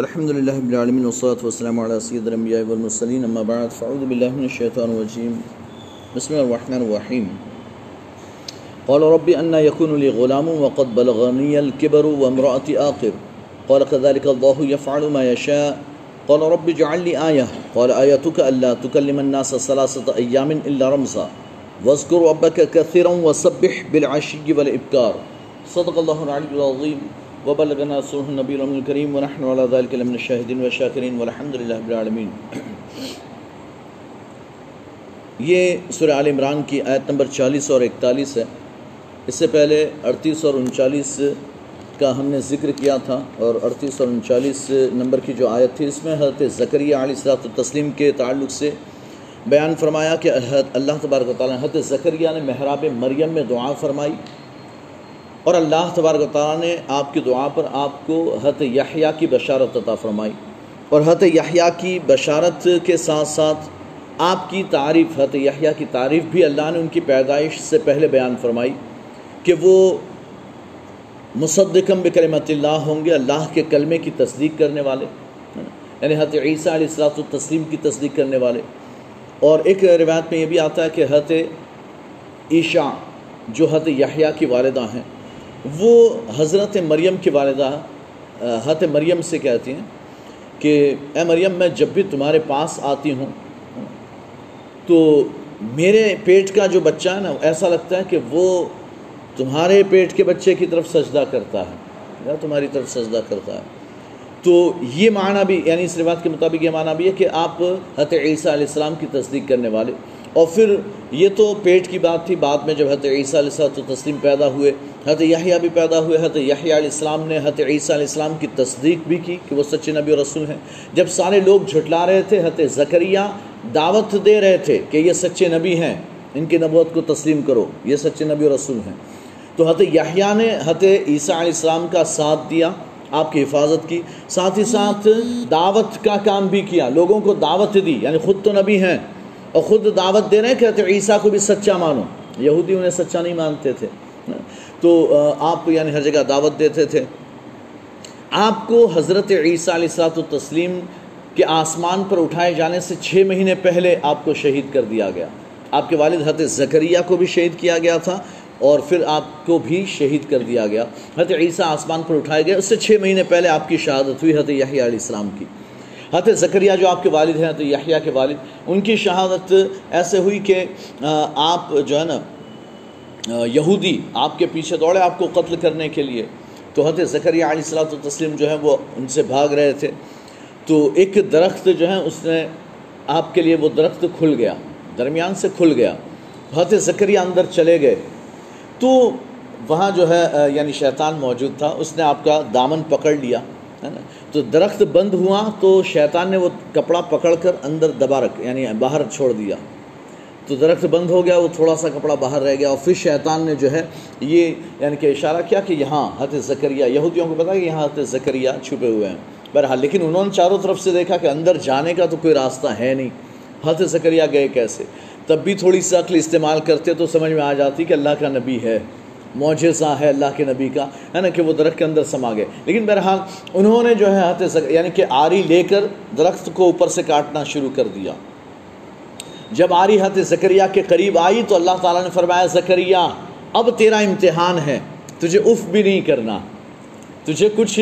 الحمد لله رب العالمين والصلاة والسلام على سيد الأنبياء والمرسلين أما بعد فأعوذ بالله من الشيطان الرجيم بسم الله الرحمن الرحيم قال رب أن يكون لي غلام وقد بلغني الكبر وامرأتي آقر. قال كذلك الله يفعل ما يشاء قال رب اجعل لي آية قال آيتك ألا تكلم الناس ثلاثة أيام إلا رمزا. واذكر ربك كثيرا وسبح بالعشي والإبكار صدق الله العلي العظيم وبلغنا رسوله النبي الأمين الكريم، ونحن على ذلك لمن الشاهدين والشاكرين، والحمد لله رب یہ سورہ عال عمران کی آیت نمبر چالیس اور اکتالیس ہے۔ اس سے پہلے اڑتیس اور انچالیس کا ہم نے ذکر کیا تھا اور اڑتیس اور انچالیس نمبر کی جو آیت تھی، اس میں حضرت زکریہ علیہ السلاۃ التسلیم کے تعلق سے بیان فرمایا کہ اللہ تبارک و تعالیٰ، حضرت زکریہ نے محراب مریم میں دعا فرمائی۔ اور اللہ تبارک و تعالیٰ نے آپ کی دعا پر آپ کو حضرت یحییٰ کی بشارت عطا فرمائی۔ اور حضرت یحییٰ کی بشارت کے ساتھ ساتھ آپ کی تعریف، حضرت یحییٰ کی تعریف بھی اللہ نے ان کی پیدائش سے پہلے بیان فرمائی کہ وہ مصدقم بکلمت اللہ ہوں گے، اللہ کے کلمے کی تصدیق کرنے والے یعنی حضرت عیسیٰ علیہ السلاۃ التسلیم کی تصدیق کرنے والے۔ اور ایک روایت میں یہ بھی آتا ہے کہ حضرت عیشا جو حضرت یحییٰ کی والدہ ہیں وہ حضرت مریم کی والدہ حضرت مریم سے کہتی ہیں کہ، اے مریم، میں جب بھی تمہارے پاس آتی ہوں، تو میرے پیٹ کا جو بچہ ہے نا، ایسا لگتا ہے کہ وہ تمہارے پیٹ کے بچے کی طرف سجدہ کرتا ہے، یا تمہاری طرف سجدہ کرتا ہے۔ تو یہ معنی بھی یعنی اس روایت کے مطابق یہ معنی بھی ہے کہ آپ حضرت عیسیٰ علیہ السلام کی تصدیق کرنے والے اور پھر یہ تو پیٹ کی بات تھی، بعد میں جب حضرت عیسیٰ علیہ السلام تو تسلیم پیدا ہوئے، حضرت یحییٰ بھی پیدا ہوئے، حضرت یحییٰ علیہ السلام نے حضرت عیسیٰ علیہ السلام کی تصدیق بھی کی کہ وہ سچے نبی رسول ہیں۔ جب سارے لوگ جھٹلا رہے تھے، حضرت زکریہ دعوت دے رہے تھے کہ یہ سچے نبی ہیں، ان کی نبوت کو تسلیم کرو، یہ سچے نبی رسول ہیں۔ تو حضرت یحییٰ نے حضرت عیسیٰ علیہ السلام کا ساتھ دیا، آپ کی حفاظت کی، ساتھ ہی ساتھ دعوت کا کام بھی کیا، لوگوں کو دعوت دی یعنی خود تو نبی ہیں۔ اور خود دعوت دے رہے ہیں کہ عیسیٰ کو بھی سچا مانو۔ یہودی انہیں سچا نہیں مانتے تھے۔ تو آپ یعنی ہر جگہ دعوت دیتے تھے۔ آپ کو حضرت عیسیٰ علیہ السلاۃ التسلیم کے آسمان پر اٹھائے جانے سے چھ مہینے پہلے آپ کو شہید کر دیا گیا۔ آپ کے والد حضرت زکریہ کو بھی شہید کیا گیا تھا اور پھر آپ کو بھی شہید کر دیا گیا۔ حضرت عیسیٰ آسمان پر اٹھائے گئے۔ اس سے چھ مہینے پہلے آپ کی شہادت ہوئی حضرت یحییٰ علیہ السلام کی۔ حضرت زکریہ جو آپ کے والد ہیں، حضرت یحییٰ کے والد، ان کی شہادت ایسے ہوئی کہ آپ جو ہے نا یہودی آپ کے پیچھے دوڑے آپ کو قتل کرنے کے لیے۔ تو حضرت زکریہ علیہ السلاۃ التسلیم جو ہے وہ ان سے بھاگ رہے تھے۔ تو ایک درخت جو ہے اس نے آپ کے لیے وہ درخت کھل گیا، درمیان سے کھل گیا۔ حضرت زکریہ اندر چلے گئے۔ تو وہاں جو ہے یعنی شیطان موجود تھا، اس نے آپ کا دامن پکڑ لیا۔ ہے نا؟ تو درخت بند ہوا تو شیطان نے وہ کپڑا پکڑ کر اندر دبا رکھ یعنی باہر چھوڑ دیا۔ تو درخت بند ہو گیا، وہ تھوڑا سا کپڑا باہر رہ گیا اور پھر شیطان نے جو ہے یہ یعنی کہ اشارہ کیا کہ یہاں حضرت زکریہ، یہودیوں کو پتا کہ یہاں حضرت زکریہ چھپے ہوئے ہیں۔ بہرحال، لیکن انہوں نے چاروں طرف سے دیکھا کہ اندر جانے کا تو کوئی راستہ ہے نہیں۔ حضرت زکریہ گئے کیسے؟ تب بھی تھوڑی سی عقل استعمال کرتے تو سمجھ میں آ جاتی کہ اللہ کا نبی ہے۔ معجزہ ہے اللہ کے نبی کا، ہے نا، کہ وہ درخت کے اندر سما گئے۔ لیکن بہرحال انہوں نے جو ہے حضرت یعنی کہ آری لے کر درخت کو اوپر سے کاٹنا شروع کر دیا۔ جب آری حضرت زکریہ کے قریب آئی تو اللہ تعالیٰ نے فرمایا زکریہ اب تیرا امتحان ہے، تجھے اف بھی نہیں کرنا، تجھے کچھ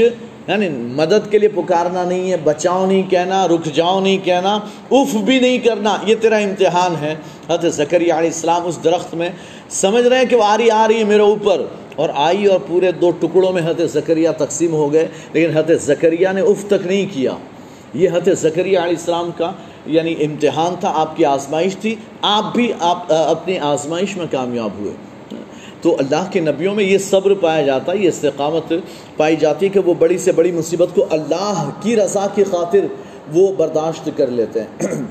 یعنی مدد کے لیے پکارنا نہیں ہے، بچاؤ نہیں کہنا، رک جاؤ نہیں کہنا، اف بھی نہیں کرنا، یہ تیرا امتحان ہے۔ حضرت زکریہ علیہ السلام اس درخت میں سمجھ رہے ہیں کہ وہ آ رہی آ رہی ہے میرے اوپر اور آئی اور پورے دو ٹکڑوں میں حضرت زکریہ تقسیم ہو گئے، لیکن حضرت زکریہ نے اف تک نہیں کیا۔ یہ حضرت زکریہ علیہ السلام کا یعنی امتحان تھا، آپ کی آزمائش تھی، آپ بھی آپ اپنی آزمائش میں کامیاب ہوئے۔ تو اللہ کے نبیوں میں یہ صبر پایا جاتا ہے یہ استقامت پائی جاتی ہے کہ وہ بڑی سے بڑی مصیبت کو اللہ کی رضا کی خاطر وہ برداشت کر لیتے ہیں۔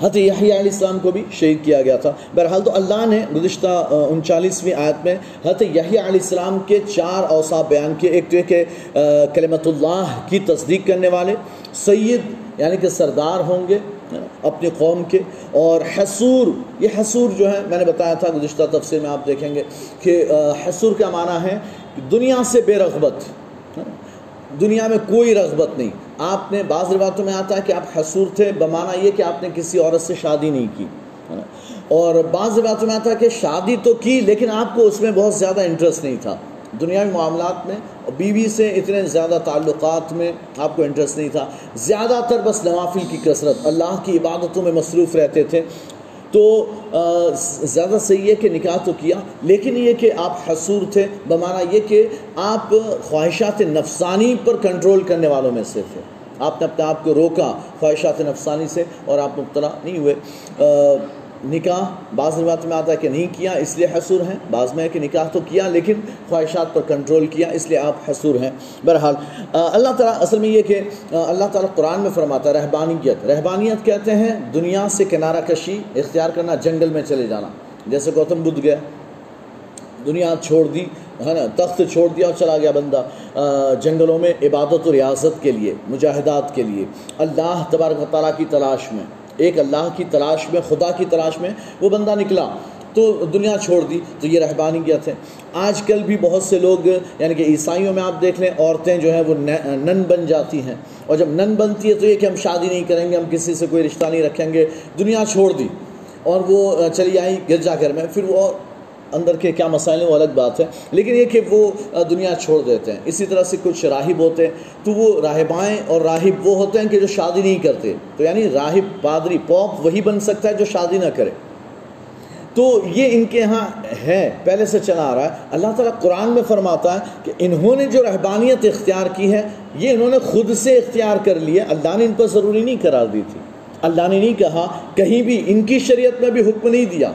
حضرت یحییٰ علیہ السلام کو بھی شہید کیا گیا تھا۔ بہرحال تو اللہ نے گزشتہ انچالیسویں آیت میں حضرت یحییٰ علیہ السلام کے چار اوصاف بیان کیے۔ ایک تو کہ کلمت اللہ کی تصدیق کرنے والے، سید یعنی کہ سردار ہوں گے اپنی قوم کے، اور حسور یہ حسور جو ہے، میں نے بتایا تھا گزشتہ تفسیر میں آپ دیکھیں گے کہ حسور کا معنی ہے دنیا سے بے رغبت۔ دنیا میں کوئی رغبت نہیں۔ آپ نے بعض روایتوں میں آتا ہے کہ آپ حصور تھے بمانا یہ کہ آپ نے کسی عورت سے شادی نہیں کی۔ اور بعض روایتوں میں آتا ہے کہ شادی تو کی، لیکن آپ کو اس میں بہت زیادہ انٹرسٹ نہیں تھا۔ دنیاوی معاملات میں بیوی سے اتنے زیادہ تعلقات میں آپ کو انٹرسٹ نہیں تھا۔ زیادہ تر بس نوافل کی کثرت، اللہ کی عبادتوں میں مصروف رہتے تھے۔ تو زیادہ صحیح ہے کہ نکاح تو کیا، لیکن یہ کہ آپ حصور تھے بمانا یہ کہ آپ خواہشات نفسانی پر کنٹرول کرنے والوں میں سے تھے۔ آپ نے اپنے آپ کو روکا خواہشات نفسانی سے اور آپ مبتلا نہیں ہوئے۔ نکاح بعض روایت میں آتا ہے کہ نہیں کیا، اس لیے حصور ہیں، بعض میں ہے کہ نکاح تو کیا، لیکن خواہشات پر کنٹرول کیا، اس لیے آپ حصور ہیں۔ بہرحال اللہ تعالیٰ اصل میں یہ کہ اللہ تعالیٰ قرآن میں فرماتا ہے رہبانیت۔ رہبانیت کہتے ہیں دنیا سے کنارہ کشی، اختیار کرنا، جنگل میں چلے جانا۔ جیسے گوتم بدھ گیا دنیا چھوڑ دی، ہے نا، تخت چھوڑ دیا اور چلا گیا بندہ جنگلوں میں عبادت و ریاست کے لیے، مجاہدات کے لیے۔ اللہ تبارک تعالیٰ کی تلاش میں۔ ایک اللہ کی تلاش میں، خدا کی تلاش میں وہ بندہ نکلا تو دنیا چھوڑ دی، تو یہ رہبانیت ہے آج کل بھی بہت سے لوگ یعنی کہ عیسائیوں میں آپ دیکھ لیں، عورتیں جو ہیں وہ نن بن جاتی ہیں۔ اور جب نن بنتی ہے تو یہ کہ ہم شادی نہیں کریں گے، ہم کسی سے کوئی رشتہ نہیں رکھیں گے۔ دنیا چھوڑ دی اور وہ چلی آئی گرجا گھر میں، پھر وہ اندر کے کیا مسائل ہیں، وہ الگ بات ہے۔ لیکن یہ کہ وہ دنیا چھوڑ دیتے ہیں۔ اسی طرح سے کچھ راہب ہوتے ہیں۔ تو وہ راہبائیں اور راہب وہ ہوتے ہیں کہ جو شادی نہیں کرتے۔ تو یعنی راہب پادری پوپ وہی بن سکتا ہے جو شادی نہ کرے۔ تو یہ ان کے ہاں ہے، پہلے سے چلا آ رہا ہے۔ اللہ تعالیٰ قرآن میں فرماتا ہے کہ انہوں نے جو رہبانیت اختیار کی ہے، یہ انہوں نے خود سے اختیار کر لی ہے۔ اللہ نے ان پر ضروری نہیں قرار دی تھی۔ اللہ نے نہیں کہا، کہیں بھی ان کی شریعت میں بھی حکم نہیں دیا۔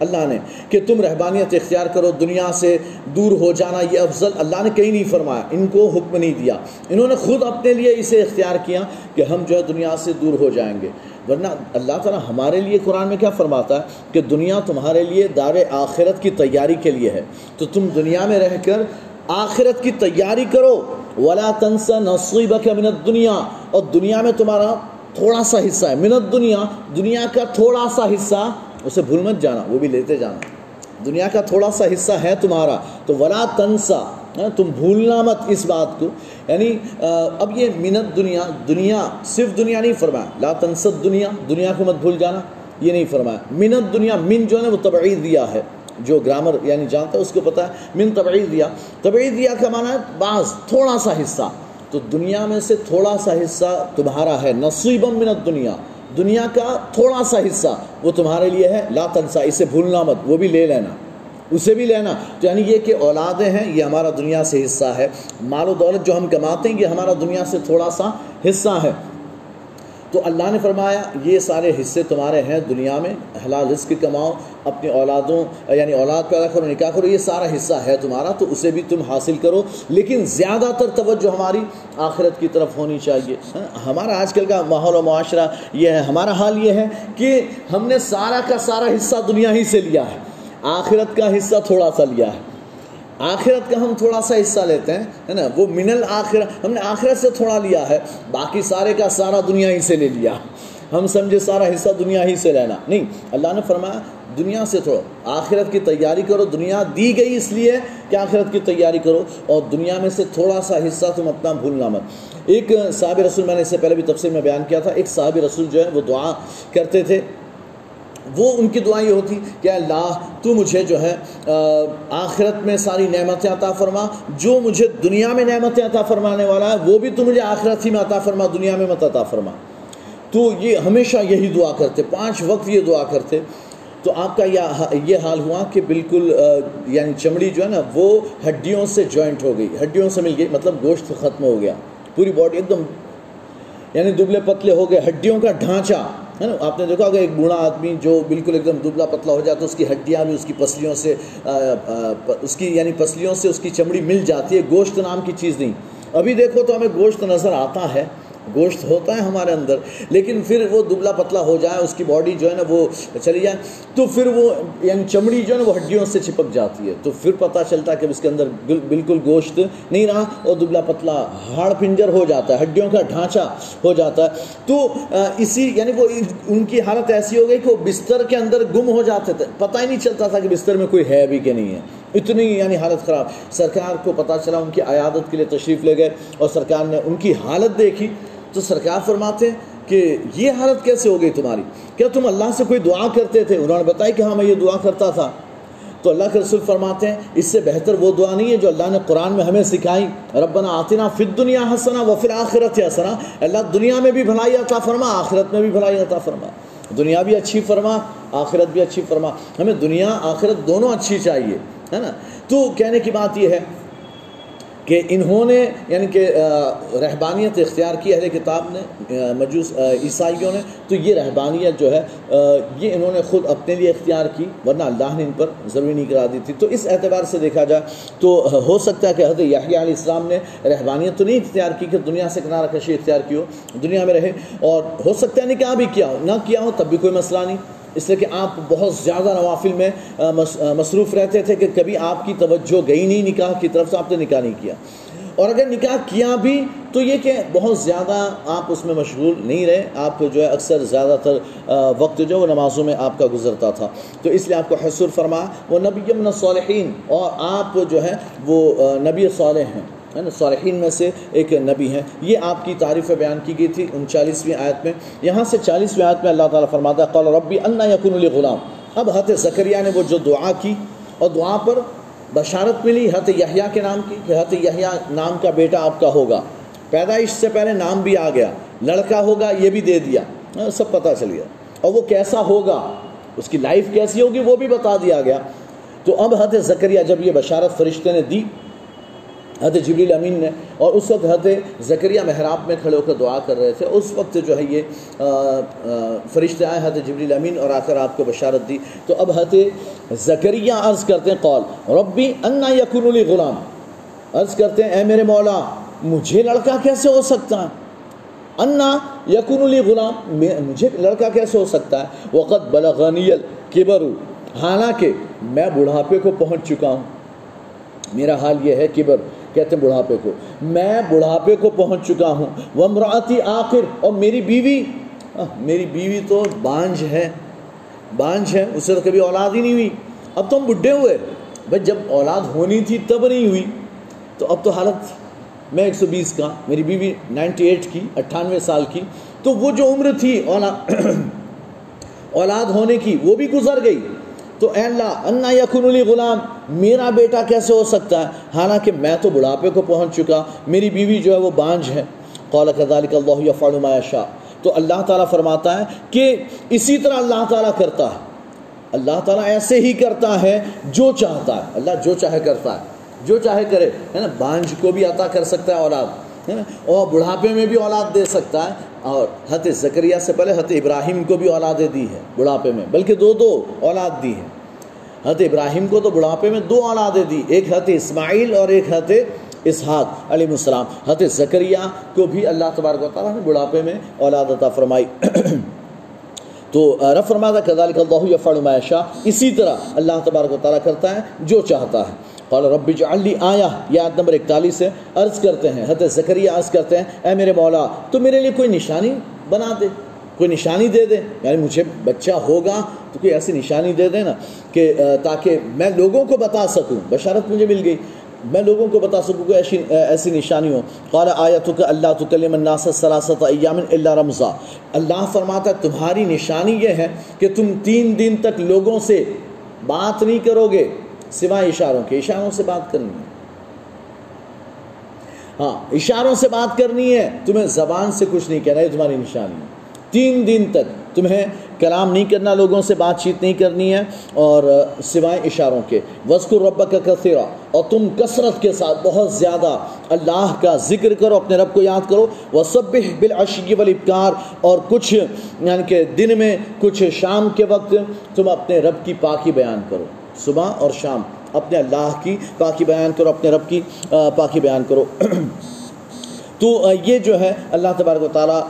اللہ نے کہ تم رہبانیت اختیار کرو، دنیا سے دور ہو جانا، یہ افضل اللہ نے کہیں نہیں فرمایا، ان کو حکم نہیں دیا۔ انہوں نے خود اپنے لیے اسے اختیار کیا کہ ہم جو ہے دنیا سے دور ہو جائیں گے۔ ورنہ اللہ تعالیٰ ہمارے لیے قرآن میں کیا فرماتا ہے؟ کہ دنیا تمہارے لیے دار آخرت کی تیاری کے لیے ہے۔ تو تم دنیا میں رہ کر آخرت کی تیاری کرو۔ ولا تنسا نصیبہ کا منت دنیا اور دنیا میں تمہارا تھوڑا سا حصہ ہے۔ منت دنیا دنیا کا تھوڑا سا حصہ اسے بھول مت جانا، وہ بھی لیتے جانا۔ دنیا کا تھوڑا سا حصہ ہے تمہارا، تو ولا تنسا تم بھولنا مت اس بات کو۔ یعنی اب یہ منت دنیا دنیا صرف دنیا نہیں فرمایا۔ لا تنسد دنیا دنیا کو مت بھول جانا، یہ نہیں فرمایا۔ منت دنیا، من جو ہے نا، وہ تبعید دیا ہے۔ جو گرامر یعنی جانتا ہے، اس کو پتا ہے۔ من تبعید دیا۔ تبعید دیا کا معنی ہے بعض، تھوڑا سا حصہ۔ تو دنیا میں سے تھوڑا سا حصہ تمہارا ہے نصیبم منت دنیا دنیا کا تھوڑا سا حصہ وہ تمہارے لیے ہے، لا تنسا، اسے بھولنا مت، وہ بھی لے لینا، اسے بھی لینا۔ تو یعنی یہ کہ اولادیں ہیں، یہ ہمارا دنیا سے حصہ ہے۔ مال و دولت جو ہم کماتے ہیں، یہ ہمارا دنیا سے تھوڑا سا حصہ ہے۔ تو اللہ نے فرمایا، یہ سارے حصے تمہارے ہیں دنیا میں، حلال رزق کماؤ، اپنی اولادوں یعنی اولاد پیدا کرو، نکاح کرو، یہ سارا حصہ ہے تمہارا، تو اسے بھی تم حاصل کرو، لیکن زیادہ تر توجہ ہماری آخرت کی طرف ہونی چاہیے۔ ہاں، ہمارا آج کل کا ماحول و معاشرہ یہ ہے، ہمارا حال یہ ہے کہ ہم نے سارا کا سارا حصہ دنیا ہی سے لیا ہے، آخرت کا حصہ تھوڑا سا لیا ہے۔ آخرت کا ہم تھوڑا سا حصہ لیتے ہیں، ہے نا؟ وہ من الآخرت ہم نے آخرت سے تھوڑا لیا ہے، باقی سارے کا سارا دنیا ہی سے لے لیا۔ ہم سمجھے سارا حصہ دنیا ہی سے لینا۔ نہیں، اللہ نے فرمایا، دنیا سے تھوڑا، آخرت کی تیاری کرو، دنیا دی گئی اس لیے کہ آخرت کی تیاری کرو۔ اور دنیا میں سے تھوڑا سا حصہ تم اپنا بھولنا مت۔ ایک صاحب رسول، میں نے اس سے پہلے بھی تفصیل میں بیان کیا تھا، ایک صاحب رسول جو ہے، وہ دعا کرتے تھے۔ وہ ان کی دعائیں یہ ہوتی کہ اللہ تو مجھے جو ہے آخرت میں ساری نعمتیں عطا فرما، جو مجھے دنیا میں نعمتیں عطا فرمانے والا ہے، وہ بھی تو مجھے آخرت ہی میں عطا فرما، دنیا میں مت عطا فرما۔ تو یہ ہمیشہ یہی دعا کرتے، پانچ وقت یہ دعا کرتے۔ تو آپ کا یہ حال ہوا کہ بالکل یعنی چمڑی جو ہے نا، وہ ہڈیوں سے جوائنٹ ہو گئی، ہڈیوں سے مل گئی مطلب گوشت ختم ہو گیا، پوری باڈی ایک دم یعنی دبلے پتلے ہو گئے، ہڈیوں کا ڈھانچہ۔ ہے نا؟ آپ نے دیکھا کہ ایک بوڑھا آدمی جو بالکل ایک دم دبلا پتلا ہو جاتا ہے، اس کی ہڈیاں بھی، اس کی پسلیوں سے اس کی یعنی پسلیوں سے اس کی چمڑی مل جاتی ہے، گوشت نام کی چیز نہیں۔ ابھی دیکھو تو ہمیں گوشت نظر آتا ہے۔ گوشت ہوتا ہے ہمارے اندر، لیکن پھر وہ دبلا پتلا ہو جائے، اس کی باڈی جو ہے نا وہ چلی جائے، تو پھر وہ یعنی چمڑی جو ہے نا وہ ہڈیوں سے چپک جاتی ہے۔ تو پھر پتہ چلتا ہے کہ اس کے اندر بالکل گوشت نہیں رہا اور دبلا پتلا ہاڑ پنجر ہو جاتا ہے، ہڈیوں کا ڈھانچہ ہو جاتا ہے۔ تو اسی یعنی وہ ان کی حالت ایسی ہو گئی کہ وہ بستر کے اندر گم ہو جاتے تھے۔ پتہ ہی نہیں چلتا تھا کہ بستر میں کوئی ہے بھی کہ نہیں ہے۔ اتنی یعنی حالت خراب۔ سرکار کو پتہ چلا ان کی عیادت کے لیے تشریف لے گئے اور سرکار نے ان کی حالت دیکھی۔ تو سرکار فرماتے ہیں کہ یہ حالت کیسے ہو گئی تمہاری؟ کیا تم اللہ سے کوئی دعا کرتے تھے؟ انہوں نے بتایا کہ ہاں میں یہ دعا کرتا تھا۔ تو اللہ کے رسول فرماتے ہیں، اس سے بہتر وہ دعا نہیں ہے جو اللہ نے قرآن میں ہمیں سکھائی۔ ربنا آتنا فت دنیا حسنا و پھر آخرت حسنا اللہ دنیا میں بھی بھلائی عطا فرما، آخرت میں بھی بھلائی عطا فرما۔ دنیا بھی اچھی فرما، آخرت بھی اچھی فرما۔ ہمیں دنیا، آخرت دونوں اچھی چاہیے، ہے نا؟ تو کہنے کی بات یہ ہے کہ انہوں نے یعنی کہ رہبانیت اختیار کی، اہل کتاب نے مجوس عیسائیوں نے، تو یہ رہبانیت جو ہے یہ انہوں نے خود اپنے لیے اختیار کی، ورنہ اللہ نے ان پر ضروری نہیں کرا دی تھی۔ تو اس اعتبار سے دیکھا جائے تو ہو سکتا ہے کہ حضرت یحییٰ علیہ السلام نے رہبانیت تو نہیں اختیار کی کہ دنیا سے کنارہ کشی اختیار کی ہو، دنیا میں رہے، اور ہو سکتا ہے نکاح بھی کیا ہو، نہ کیا ہو تب بھی کوئی مسئلہ نہیں۔ اس لیے کہ آپ بہت زیادہ نوافل میں مصروف رہتے تھے کہ کبھی آپ کی توجہ گئی نہیں، نکاح کی طرف سے آپ نے نکاح نہیں کیا۔ اور اگر نکاح کیا بھی تو یہ کہ بہت زیادہ آپ اس میں مشغول نہیں رہے۔ آپ جو ہے اکثر زیادہ تر وقت جو وہ نمازوں میں آپ کا گزرتا تھا۔ تو اس لیے آپ کو حصور فرما۔ وہ نبی من صالحین اور آپ جو ہے وہ نبی صالح ہیں۔ ہے نا، صالحین میں سے ایک نبی ہیں۔ یہ آپ کی تعریف بیان کی گئی تھی انچالیسویں آیت میں۔ یہاں سے چالیسویں آیت میں اللہ تعالیٰ فرماتا ہے، قال ربی اللہ یقن علی غلام۔ اب حت زکریہ نے وہ جو دعا کی اور دعا پر بشارت ملی حت یحییٰ کے نام کی کہ حت یحییٰ نام کا بیٹا آپ کا ہوگا۔ پیدائش سے پہلے نام بھی آ گیا، لڑکا ہوگا، یہ بھی دے دیا۔ ہاں، سب پتہ چل گیا۔ اور وہ کیسا ہوگا، اس کی لائف کیسی ہوگی، وہ بھی بتا دیا گیا۔ تو اب حت زکریہ جب یہ بشارت فرشتے نے دی حضرت جبریل امین نے اور اس وقت حضرت زکریہ محراب میں کھڑے ہو کر دعا کر رہے تھے۔ اس وقت جو ہے یہ فرشتے آئے، حضرت جبریل امین اور آ کر آپ کو بشارت دی۔ تو اب حضرت زکریہ عرض کرتے ہیں قول ربی انا یقن علی غلام۔ عرض کرتے ہیں، اے میرے مولا، مجھے لڑکا کیسے ہو سکتا ہے؟ انا یقن علی غلام مجھے لڑکا کیسے ہو سکتا ہے؟ وقت بلغنی الکبر۔ حالانکہ میں بڑھاپے کو پہنچ چکا ہوں۔ میرا حال یہ ہے، کبر۔ کہتے ہیں بڑھاپے کو۔ میں بڑھاپے کو پہنچ چکا ہوں۔ وہ امراطی آخر، اور میری بیوی؟ میری بیوی تو بانجھ ہے۔ بانجھ ہے، اس سے تو کبھی اولاد ہی نہیں ہوئی۔ اب تو ہم بڈھے ہوئے۔ بھائی، جب اولاد ہونی تھی، تب نہیں ہوئی۔ تو اب تو حالت، میں ایک سو بیس کا، میری بیوی نائنٹی ایٹ کی، اٹھانوے سال کی۔ تو وہ جو عمر تھی اولاد اولاد ہونے کی، وہ بھی گزر گئی۔ تو اے اللہ، انا یقن علی غلام، میرا بیٹا کیسے ہو سکتا ہے؟ حالانکہ میں تو بڑھاپے کو پہنچ چکا، میری بیوی جو ہے وہ بانجھ ہے۔ قول کذالک اللہ یفعل ما یشاء۔ تو اللہ تعالیٰ فرماتا ہے کہ اسی طرح اللہ تعالیٰ کرتا ہے۔ اللہ تعالیٰ ایسے ہی کرتا ہے جو چاہتا ہے۔ اللہ جو چاہے کرتا ہے۔ جو چاہے کرے، ہے نا؟ بانجھ کو بھی عطا کر سکتا ہے اولاد، ہے نا؟ اور بڑھاپے میں بھی اولاد دے سکتا ہے۔ اور حت زکریہ سے پہلے حت ابراہیم کو بھی اولادیں دی ہے بڑھاپے میں، بلکہ دو دو اولاد دی ہیں حت ابراہیم کو تو بڑھاپے میں دو اولادیں دی ایک حت اسماعیل اور ایک حت اسحاق علیہ السلام۔ حت زکریہ کو بھی اللہ تبارک و تعالیٰ نے بڑھاپے میں اولاد عطا فرمائی۔ تو رف فرماتا کذالک اللہ یفعل ما یشاء اسی طرح اللہ تبارک و تعالیٰ کرتا ہے جو چاہتا ہے۔ قال رب اجعل لي آیا یہ آیت نمبر 41 ہے، عرض کرتے ہیں۔ حضرت زکریا عرض کرتے ہیں، اے میرے مولا، تو میرے لیے کوئی نشانی بنا دے۔ کوئی نشانی دے دے یعنی مجھے بچہ ہوگا تو کوئی ایسی نشانی دے دے نا کہ تاکہ میں لوگوں کو بتا سکوں۔ بشارت مجھے مل گئی۔ میں لوگوں کو بتا سکوں کہ ایسی ایسی نشانی ہو۔ قال آیتک اللہ تکلم الناس الثلاثه ایام الا رمضا اللہ فرماتا ہے، تمہاری نشانی یہ ہے کہ تم تین دن تک لوگوں سے بات نہیں کرو گے، سوائے اشاروں کے۔ اشاروں سے بات کرنی ہے۔ ہاں اشاروں سے بات کرنی ہے۔ تمہیں زبان سے کچھ نہیں کہنا، یہ تمہاری نشانی ہے۔ تین دن تک تمہیں کلام نہیں کرنا، لوگوں سے بات چیت نہیں کرنی ہے اور سوائے اشاروں کے۔ وسکر رب کا کثیرہ اور تم کثرت کے ساتھ بہت زیادہ اللہ کا ذکر کرو، اپنے رب کو یاد کرو۔ وہ سب بالعشی والابکار اور کچھ یعنی کہ دن میں کچھ شام کے وقت تم اپنے رب کی پاکی بیان کرو۔ صبح اور شام اپنے اللہ کی پاکی بیان کرو، اپنے رب کی پاکی بیان کرو۔ تو یہ جو ہے اللہ تبارک و تعالیٰ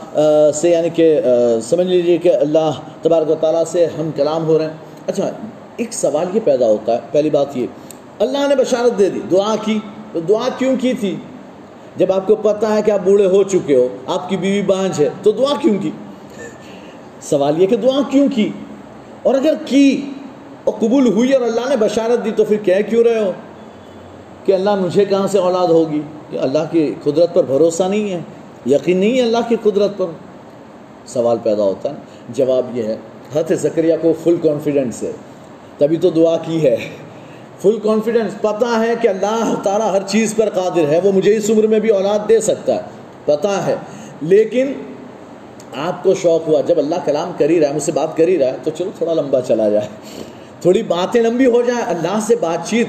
سے یعنی کہ سمجھ لیجیے کہ اللہ تبارک و تعالیٰ سے ہم کلام ہو رہے ہیں۔ اچھا ایک سوال یہ پیدا ہوتا ہے، پہلی بات یہ، اللہ نے بشارت دے دی، دعا کی، تو دعا کیوں کی تھی؟ جب آپ کو پتہ ہے کہ آپ بوڑھے ہو چکے ہو، آپ کی بیوی بانجھ ہے، تو دعا کیوں کی؟ سوال یہ کہ دعا کیوں کی؟ اور اگر کی اور قبول ہوئی اور اللہ نے بشارت دی، تو پھر کہہ کیوں رہے ہو؟ کہ اللہ مجھے کہاں سے اولاد ہوگی؟ اللہ کی قدرت پر بھروسہ نہیں ہے، یقین نہیں ہے اللہ کی قدرت پر۔ سوال پیدا ہوتا ہے جواب یہ ہے حت ذکریہ کو فل کانفیڈنس ہے۔ تبھی تو دعا کی ہے۔ فل کانفیڈنس پتہ ہے کہ اللہ تعالیٰ ہر چیز پر قادر ہے۔ وہ مجھے اس عمر میں بھی اولاد دے سکتا ہے۔ پتہ ہے۔ لیکن آپ کو شوق ہوا، جب اللہ کلام کر ہی رہا ہے، مجھ سے بات کر ہی رہا ہے، تو چلو تھوڑا لمبا چلا جائے۔ تھوڑی باتیں لمبی ہو جائیں، اللہ سے بات چیت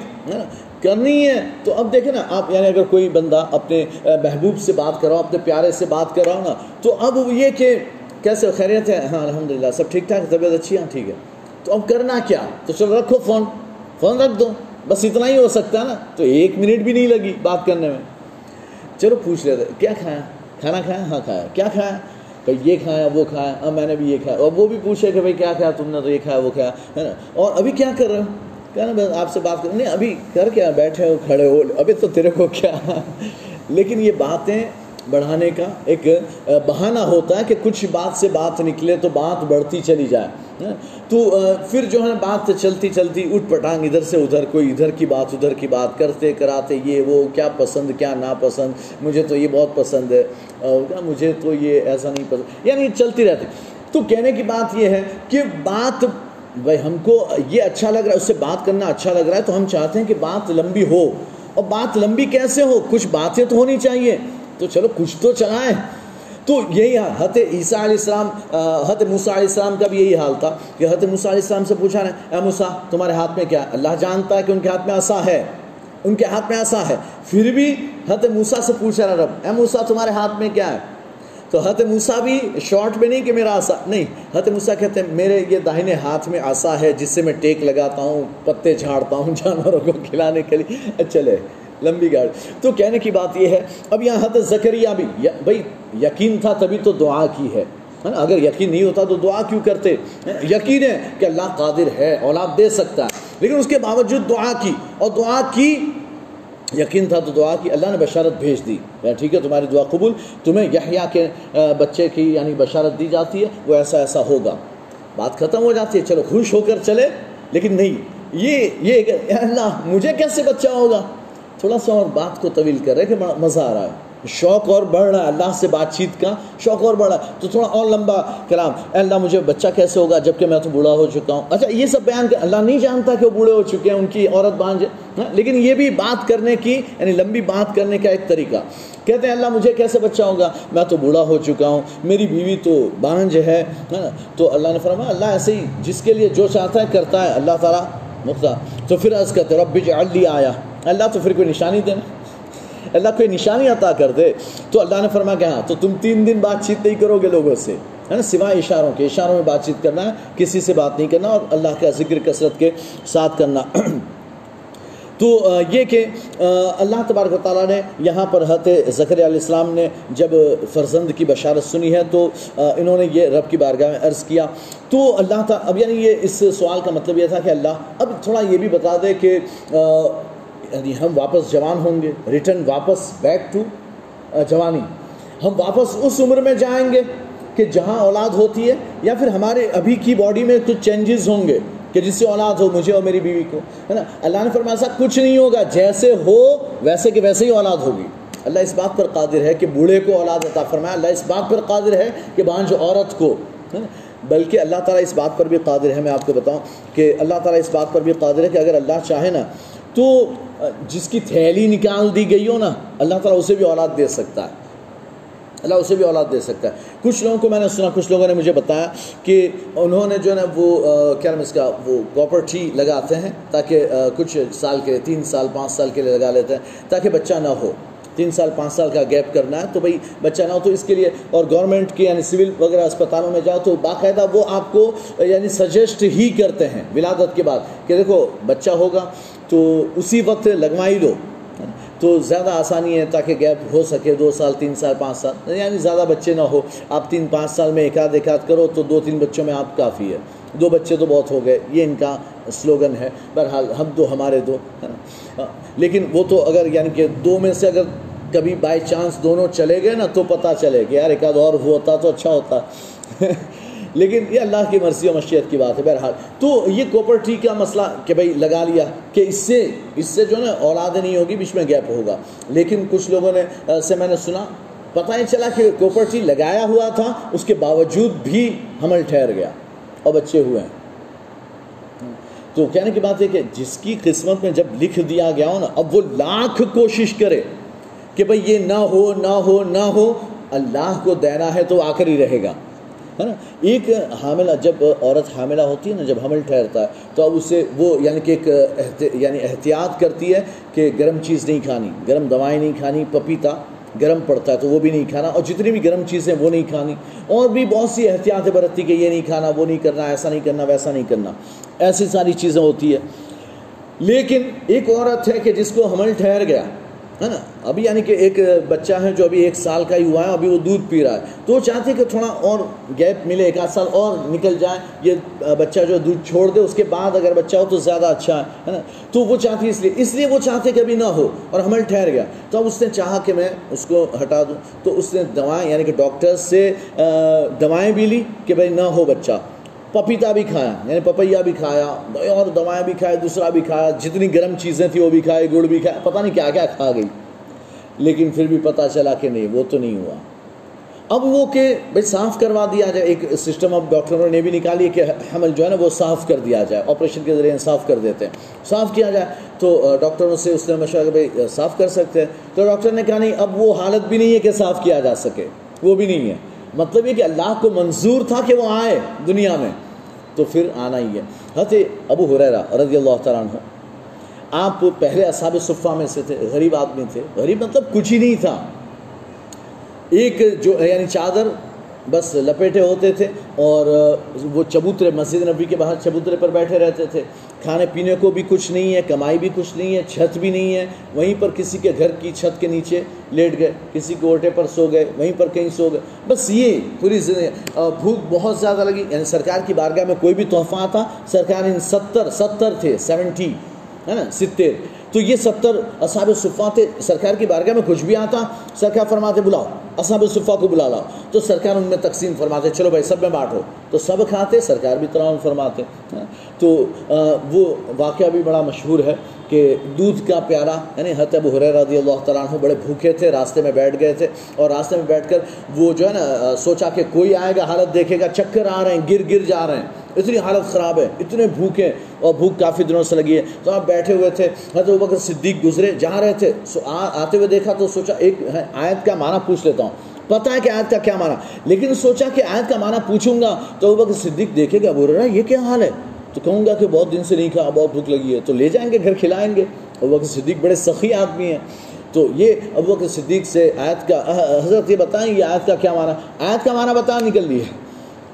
کرنی ہے، تو اب دیکھیں نا، آپ یعنی اگر کوئی بندہ اپنے محبوب سے بات کراؤ اپنے پیارے سے بات کراؤ نا، تو اب یہ کہ کیسے، خیریت ہے؟ ہاں الحمدللہ، سب ٹھیک ٹھاک، طبیعت اچھی ہاں ٹھیک ہے۔ تو اب کرنا کیا؟ تو چلو رکھو فون فون رکھ دو، بس اتنا ہی ہو سکتا ہے نا۔ تو ایک منٹ بھی نہیں لگی بات کرنے میں۔ چلو پوچھ لیتے کیا کھایا؟ کھانا کھایا؟ ہاں کھایا۔ کیا کھایا؟ بھائی، یہ کھایا، وہ کھایا۔ ہاں میں نے بھی یہ کھایا۔ اور وہ بھی پوچھے کہ بھائی، کیا کھایا؟ تم نے تو یہ کھایا، وہ کھایا، ہے نا؟ اور ابھی کیا کر رہے ہو؟ کہنا بس آپ سے بات کر نہیں، ابھی کر کیا بیٹھے ہو، کھڑے ہو، ابھی تو تیرے کو کیا؟ لیکن یہ باتیں بڑھانے کا ایک بہانہ ہوتا ہے کہ کچھ بات سے بات نکلے تو بات بڑھتی چلی جائے۔ تو پھر جو ہے، بات چلتی چلتی اٹھ پٹانگ، ادھر سے ادھر، کوئی ادھر کی بات، ادھر کی بات، کرتے کراتے، یہ وہ، کیا پسند، کیا ناپسند، مجھے تو یہ بہت پسند ہے۔ مجھے تو یہ ایسا نہیں پسند۔ یعنی چلتی رہتی۔ تو کہنے کی بات یہ ہے کہ بات بھائی ہم کو یہ اچھا لگ رہا ہے، اس سے بات کرنا اچھا لگ رہا ہے، تو ہم چاہتے ہیں کہ بات لمبی ہو۔ اور بات لمبی کیسے ہو؟ کچھ باتیں تو ہونی چاہیے۔ تو چلو، کچھ تو چلائیں۔ تو یہی حال حت عیسیٰ علیہ السلام حت موسیٰ علیہ السلام کا بھی یہی حال تھا کہ حت موسیٰ علیہ السلام سے پوچھا رہے اے موسیٰ، تمہارے ہاتھ میں کیا؟ ہے اللہ جانتا ہے کہ ان کے ہاتھ میں عصا ہے۔ ان کے ہاتھ میں عصا ہے۔ پھر بھی حت موسیٰ سے پوچھا رہا، رب، اے موسیٰ، تمہارے ہاتھ میں کیا ہے؟ تو حت موسیٰ بھی شارٹ میں نہیں کہ میرا آسا نہیں حت موسیٰ کہتے ہیں، میرے یہ داہنے ہاتھ میں آسا ہے جس سے میں ٹیک لگاتا ہوں، پتے جھاڑتا ہوں جانوروں کو کھلانے کے لیے۔ چلے، لمبی گاڑی۔ تو کہنے کی بات یہ ہے، اب یہاں حضرت زکریہ بھی بھائی، یقین تھا تبھی تو دعا کی ہے۔ اگر یقین نہیں ہوتا تو دعا کیوں کرتے؟ یقین ہے کہ اللہ قادر ہے، اولاد دے سکتا ہے۔ لیکن اس کے باوجود دعا کی، اور دعا کی یقین تھا تو دعا کی، اللہ نے بشارت بھیج دی۔ یعنی ٹھیک ہے، تمہاری دعا قبول، تمہیں یحییٰ کے بچے کی یعنی بشارت دی جاتی ہے، وہ ایسا ایسا ہوگا۔ بات ختم ہو جاتی ہے، چلو خوش ہو کر چلے۔ لیکن نہیں، یہ یہ اللہ، مجھے کیسے بچہ ہوگا؟ تھوڑا سا اور بات کو طویل کر رہے کہ مزہ آ رہا ہے۔ شوق اور بڑھ رہا ہے اللہ سے بات چیت کا شوق اور بڑھ رہا ہے تو تھوڑا اور لمبا کلام اے اللہ مجھے بچہ کیسے ہوگا جبکہ میں تو بوڑھا ہو چکا ہوں اچھا یہ سب بیان کر اللہ نہیں جانتا کہ وہ بوڑھے ہو چکے ہیں، ان کی عورت بانج ہاں؟ لیکن یہ بھی بات کرنے کی یعنی لمبی بات کرنے کا ایک طریقہ۔ کہتے ہیں اللہ مجھے کیسے بچہ ہوگا؟ میں تو بوڑھا ہو چکا ہوں، میری بیوی تو بانج ہے ہاں؟ تو اللہ نے فرمایا اللہ ایسے ہی جس کے لیے جو چاہتا ہے کرتا ہے، اللہ تعالیٰ مختار۔ تو پھر عرض کرتے رب جعلی آیا اللہ تو پھر کوئی نشانی دینا اللہ کوئی نشانی عطا کر دے، تو اللہ نے فرمایا کہ ہاں تو تم تین دن بات چیت نہیں کرو گے لوگوں سے، ہے نا؟ سوائے اشاروں کے، اشاروں میں بات چیت کرنا ہے کسی سے بات نہیں کرنا اور اللہ کا ذکر، کثرت کے ساتھ کرنا۔ تو یہ کہ اللہ تبارک و تعالیٰ نے یہاں پر حت ذکر علیہ السلام نے جب فرزند کی بشارت سنی ہے، تو انہوں نے یہ رب کی بارگاہ میں عرض کیا۔ تو اللہ تعالیٰ اب یعنی یہ اس سوال کا مطلب یہ تھا کہ اللہ، اب تھوڑا یہ بھی بتا دے کہ یعنی ہم واپس جوان ہوں گے ریٹرن واپس بیک ٹو جوانی۔ ہم واپس اس عمر میں جائیں گے کہ جہاں اولاد ہوتی ہے، یا پھر ہمارے ابھی کی باڈی میں کچھ چینجز ہوں گے کہ جس سے اولاد ہو، مجھے اور میری بیوی کو۔ ہے نا؟ اللہ نے فرمایا ایسا کچھ نہیں ہوگا، جیسے ہو ویسے کہ ویسے ہی اولاد ہوگی۔ اللہ اس بات پر قادر ہے کہ بوڑھے کو اولاد عطا فرمایا۔ اللہ اس بات پر قادر ہے کہ بانج عورت کو بلکہ اللہ تعالیٰ اس بات پر بھی قادر ہے۔ میں آپ کو بتاؤں کہ اللہ تعالیٰ اس بات پر بھی قادر ہے کہ اگر اللہ چاہے نا تو جس کی تھیلی نکال دی گئی ہو نا، اللہ تعالیٰ اسے بھی اولاد دے سکتا ہے۔ اللہ اسے بھی اولاد دے سکتا ہے۔ کچھ لوگوں کو میں نے سنا، کچھ لوگوں نے مجھے بتایا کہ انہوں نے جو ہے نا وہ کیا نام اس کا، وہ پراپرٹی لگاتے ہیں تاکہ کچھ سال کے تین سال، پانچ سال کے لیے لگا لیتے ہیں تاکہ بچہ نہ ہو۔ تین سال، پانچ سال کا گیپ کرنا ہے تو بھائی بچہ نہ ہو تو اس کے لیے، اور گورنمنٹ کے یعنی سول وغیرہ اسپتالوں میں جاؤ تو باقاعدہ وہ آپ کو یعنی سجیسٹ ہی کرتے ہیں۔ ولادت کے بعد کہ دیکھو، بچہ ہوگا۔ تو اسی وقت لگوائی دو۔ تو زیادہ آسانی ہے تاکہ گیپ ہو سکے، دو سال، تین سال، پانچ سال۔ یعنی زیادہ بچے نہ ہو۔ آپ تین، پانچ سال میں ایک آدھ ایک آدھ کرو تو دو، تین بچوں میں آپ کافی ہے۔ دو بچے تو بہت ہو گئے۔ یہ ان کا سلوگن ہے۔ بہرحال ہم دو، ہمارے دو۔ لیکن وہ تو اگر یعنی کہ دو میں سے اگر کبھی بائی چانس دونوں چلے گئے نا تو پتہ چلے کہ یار ایک آدھ اور ہوتا تو اچھا ہوتا۔ لیکن یہ اللہ کی مرضی و مشیت کی بات ہے، بہرحال۔ تو یہ کوپرٹی کا مسئلہ کہ بھائی لگا لیا کہ اس سے اس سے جو نا اولاد نہیں ہوگی، بیچ میں گیپ ہوگا۔ لیکن کچھ لوگوں نے سے میں نے سنا، پتہ نہیں چلا کہ کوپرٹی لگایا ہوا تھا، اس کے باوجود بھی حمل ٹھہر گیا اور بچے ہوئے ہیں۔ تو کہنے کی بات ہے کہ جس کی قسمت میں جب لکھ دیا گیا ہو نا، اب وہ لاکھ کوشش کرے کہ بھئی یہ نہ ہو نہ ہو نہ ہو، اللہ کو دینا ہے تو آ کر ہی رہے گا۔ ہے نا؟ ایک حاملہ، جب عورت حاملہ ہوتی ہے نا، جب حمل ٹھہرتا ہے، تو اب اسے وہ یعنی کہ ایک یعنی احتیاط کرتی ہے کہ گرم چیز نہیں کھانی، گرم دوائیں نہیں کھانی، پپیتا گرم پڑتا ہے تو وہ بھی نہیں کھانا، اور جتنی بھی گرم چیزیں وہ نہیں کھانی، اور بھی بہت سی احتیاطیں برتتی کہ یہ نہیں کھانا، وہ نہیں کرنا، ایسا نہیں کرنا، ویسا نہیں کرنا، ایسی ساری چیزیں ہوتی ہے۔ لیکن ایک عورت ہے کہ جس کو حمل ٹھہر گیا ہے نا؟ ابھی یعنی کہ ایک بچہ ہے جو ابھی ایک سال کا ہی ہوا ہے، ابھی وہ دودھ پی رہا ہے۔ تو وہ چاہتے کہ تھوڑا اور گیپ ملے، ایک آدھ سال اور نکل جائے۔ یہ بچہ جو دودھ چھوڑ دے، اس کے بعد اگر بچہ ہو تو زیادہ اچھا ہے نا؟ تو وہ چاہتی اس لیے اس لیے وہ چاہتے کہ ابھی نہ ہو اور حمل ٹھہر گیا۔ تو اب اس نے چاہا کہ میں اس کو ہٹا دوں۔ تو اس نے دوائیں یعنی کہ ڈاکٹر سے دوائیں بھی لی کہ بھائی نہ ہو بچہ۔ پپیتا بھی کھایا یعنی پپیا بھی کھایا اور دوائیں بھی کھایا دوسرا بھی کھایا، جتنی گرم چیزیں تھیں وہ بھی کھائے گڑ بھی کھایا پتہ نہیں کیا کیا کھا گئی۔ لیکن پھر بھی پتہ چلا کہ نہیں، وہ تو نہیں ہوا۔ اب وہ کہ بھائی صاف کروا دیا جائے، ایک سسٹم اب ڈاکٹروں نے بھی نکالی کہ حمل جو ہے نا وہ صاف کر دیا جائے، آپریشن کے ذریعے صاف کر دیتے ہیں۔ صاف کیا جائے، تو ڈاکٹروں سے اس نے مشورہ کہ بھائی صاف کر سکتے ہیں۔ تو ڈاکٹر نے کہا نہیں، اب وہ حالت بھی نہیں ہے کہ صاف کیا جا سکے، وہ بھی نہیں ہے۔ مطلب یہ کہ اللہ کو منظور تھا کہ وہ آئے دنیا میں۔ تو پھر آنا ہی ہے۔ حضرت ابو حریرہ رضی اللہ تعالیٰ عنہ، آپ پہلے اصحاب صفہ میں سے تھے، غریب آدمی تھے۔ غریب مطلب کچھ ہی نہیں تھا۔ ایک جو یعنی چادر بس لپیٹے ہوتے تھے اور وہ چبوترے، مسجد نبی کے باہر چبوترے پر بیٹھے رہتے تھے۔ کھانے پینے کو بھی کچھ نہیں ہے، کمائی بھی کچھ نہیں ہے، چھت بھی نہیں ہے۔ وہیں پر کسی کے گھر کی چھت کے نیچے لیٹ گئے، کسی کے اوٹے پر سو گئے، وہیں پر کہیں سو گئے۔ بس یہ پوری بھوک بہت زیادہ لگی۔ یعنی سرکار کی بارگاہ میں کوئی بھی تحفہ تھا، سرکار ان ستر ستر تھے، سیونٹی، ہے نا، ستر۔ تو یہ ستر اصحاب صفا تھے سرکار کی بارگاہ میں کچھ بھی آتا، سرکار فرماتے، بلاؤ۔ اصحاب صفا کو بلا لاؤ تو سرکار ان میں تقسیم فرماتے چلو بھائی، سب میں بانٹو تو سب کھاتے، سرکار بھی ترام فرماتے ہاں؟ تو وہ واقعہ بھی بڑا مشہور ہے کہ دودھ کا پیارا یعنی حت ابو حریر رضی اللہ تعالیٰ عنہ بڑے بھوکے تھے، راستے میں بیٹھ گئے تھے۔ اور راستے میں بیٹھ کر وہ جو ہے نا سوچا کہ کوئی آئے گا، حالت دیکھے گا، چکر آ رہے ہیں، گر گر جا رہے ہیں۔ اتنی حالت خراب ہے، اتنے بھوکے اور بھوک کافی دنوں سے لگی ہے۔ تو آپ بیٹھے ہوئے تھے، حضرت بکر صدیق گزرے، جا رہے تھے۔ آتے ہوئے دیکھا تو سوچا، ایک آیت کا معنی پوچھ لیتا پتہ ہے کہ آیت کا کیا معنی۔ لیکن سوچا کہ آیت کا معنی پوچھوں گا تو بکر صدیق دیکھے گا، بول رہا یہ کیا حال ہے؟ تو کہوں گا کہ بہت دن سے نہیں کھا، بہت بھوک لگی ہے، تو لے جائیں گے، گھر کھلائیں گے۔ ابو بکر صدیق بڑے سخی آدمی ہیں۔ تو یہ ابو بکر صدیق سے آیت کا حضرت یہ بتائیں یہ آیت کا کیا معنی۔ آیت کا معنی بتا نکل لیے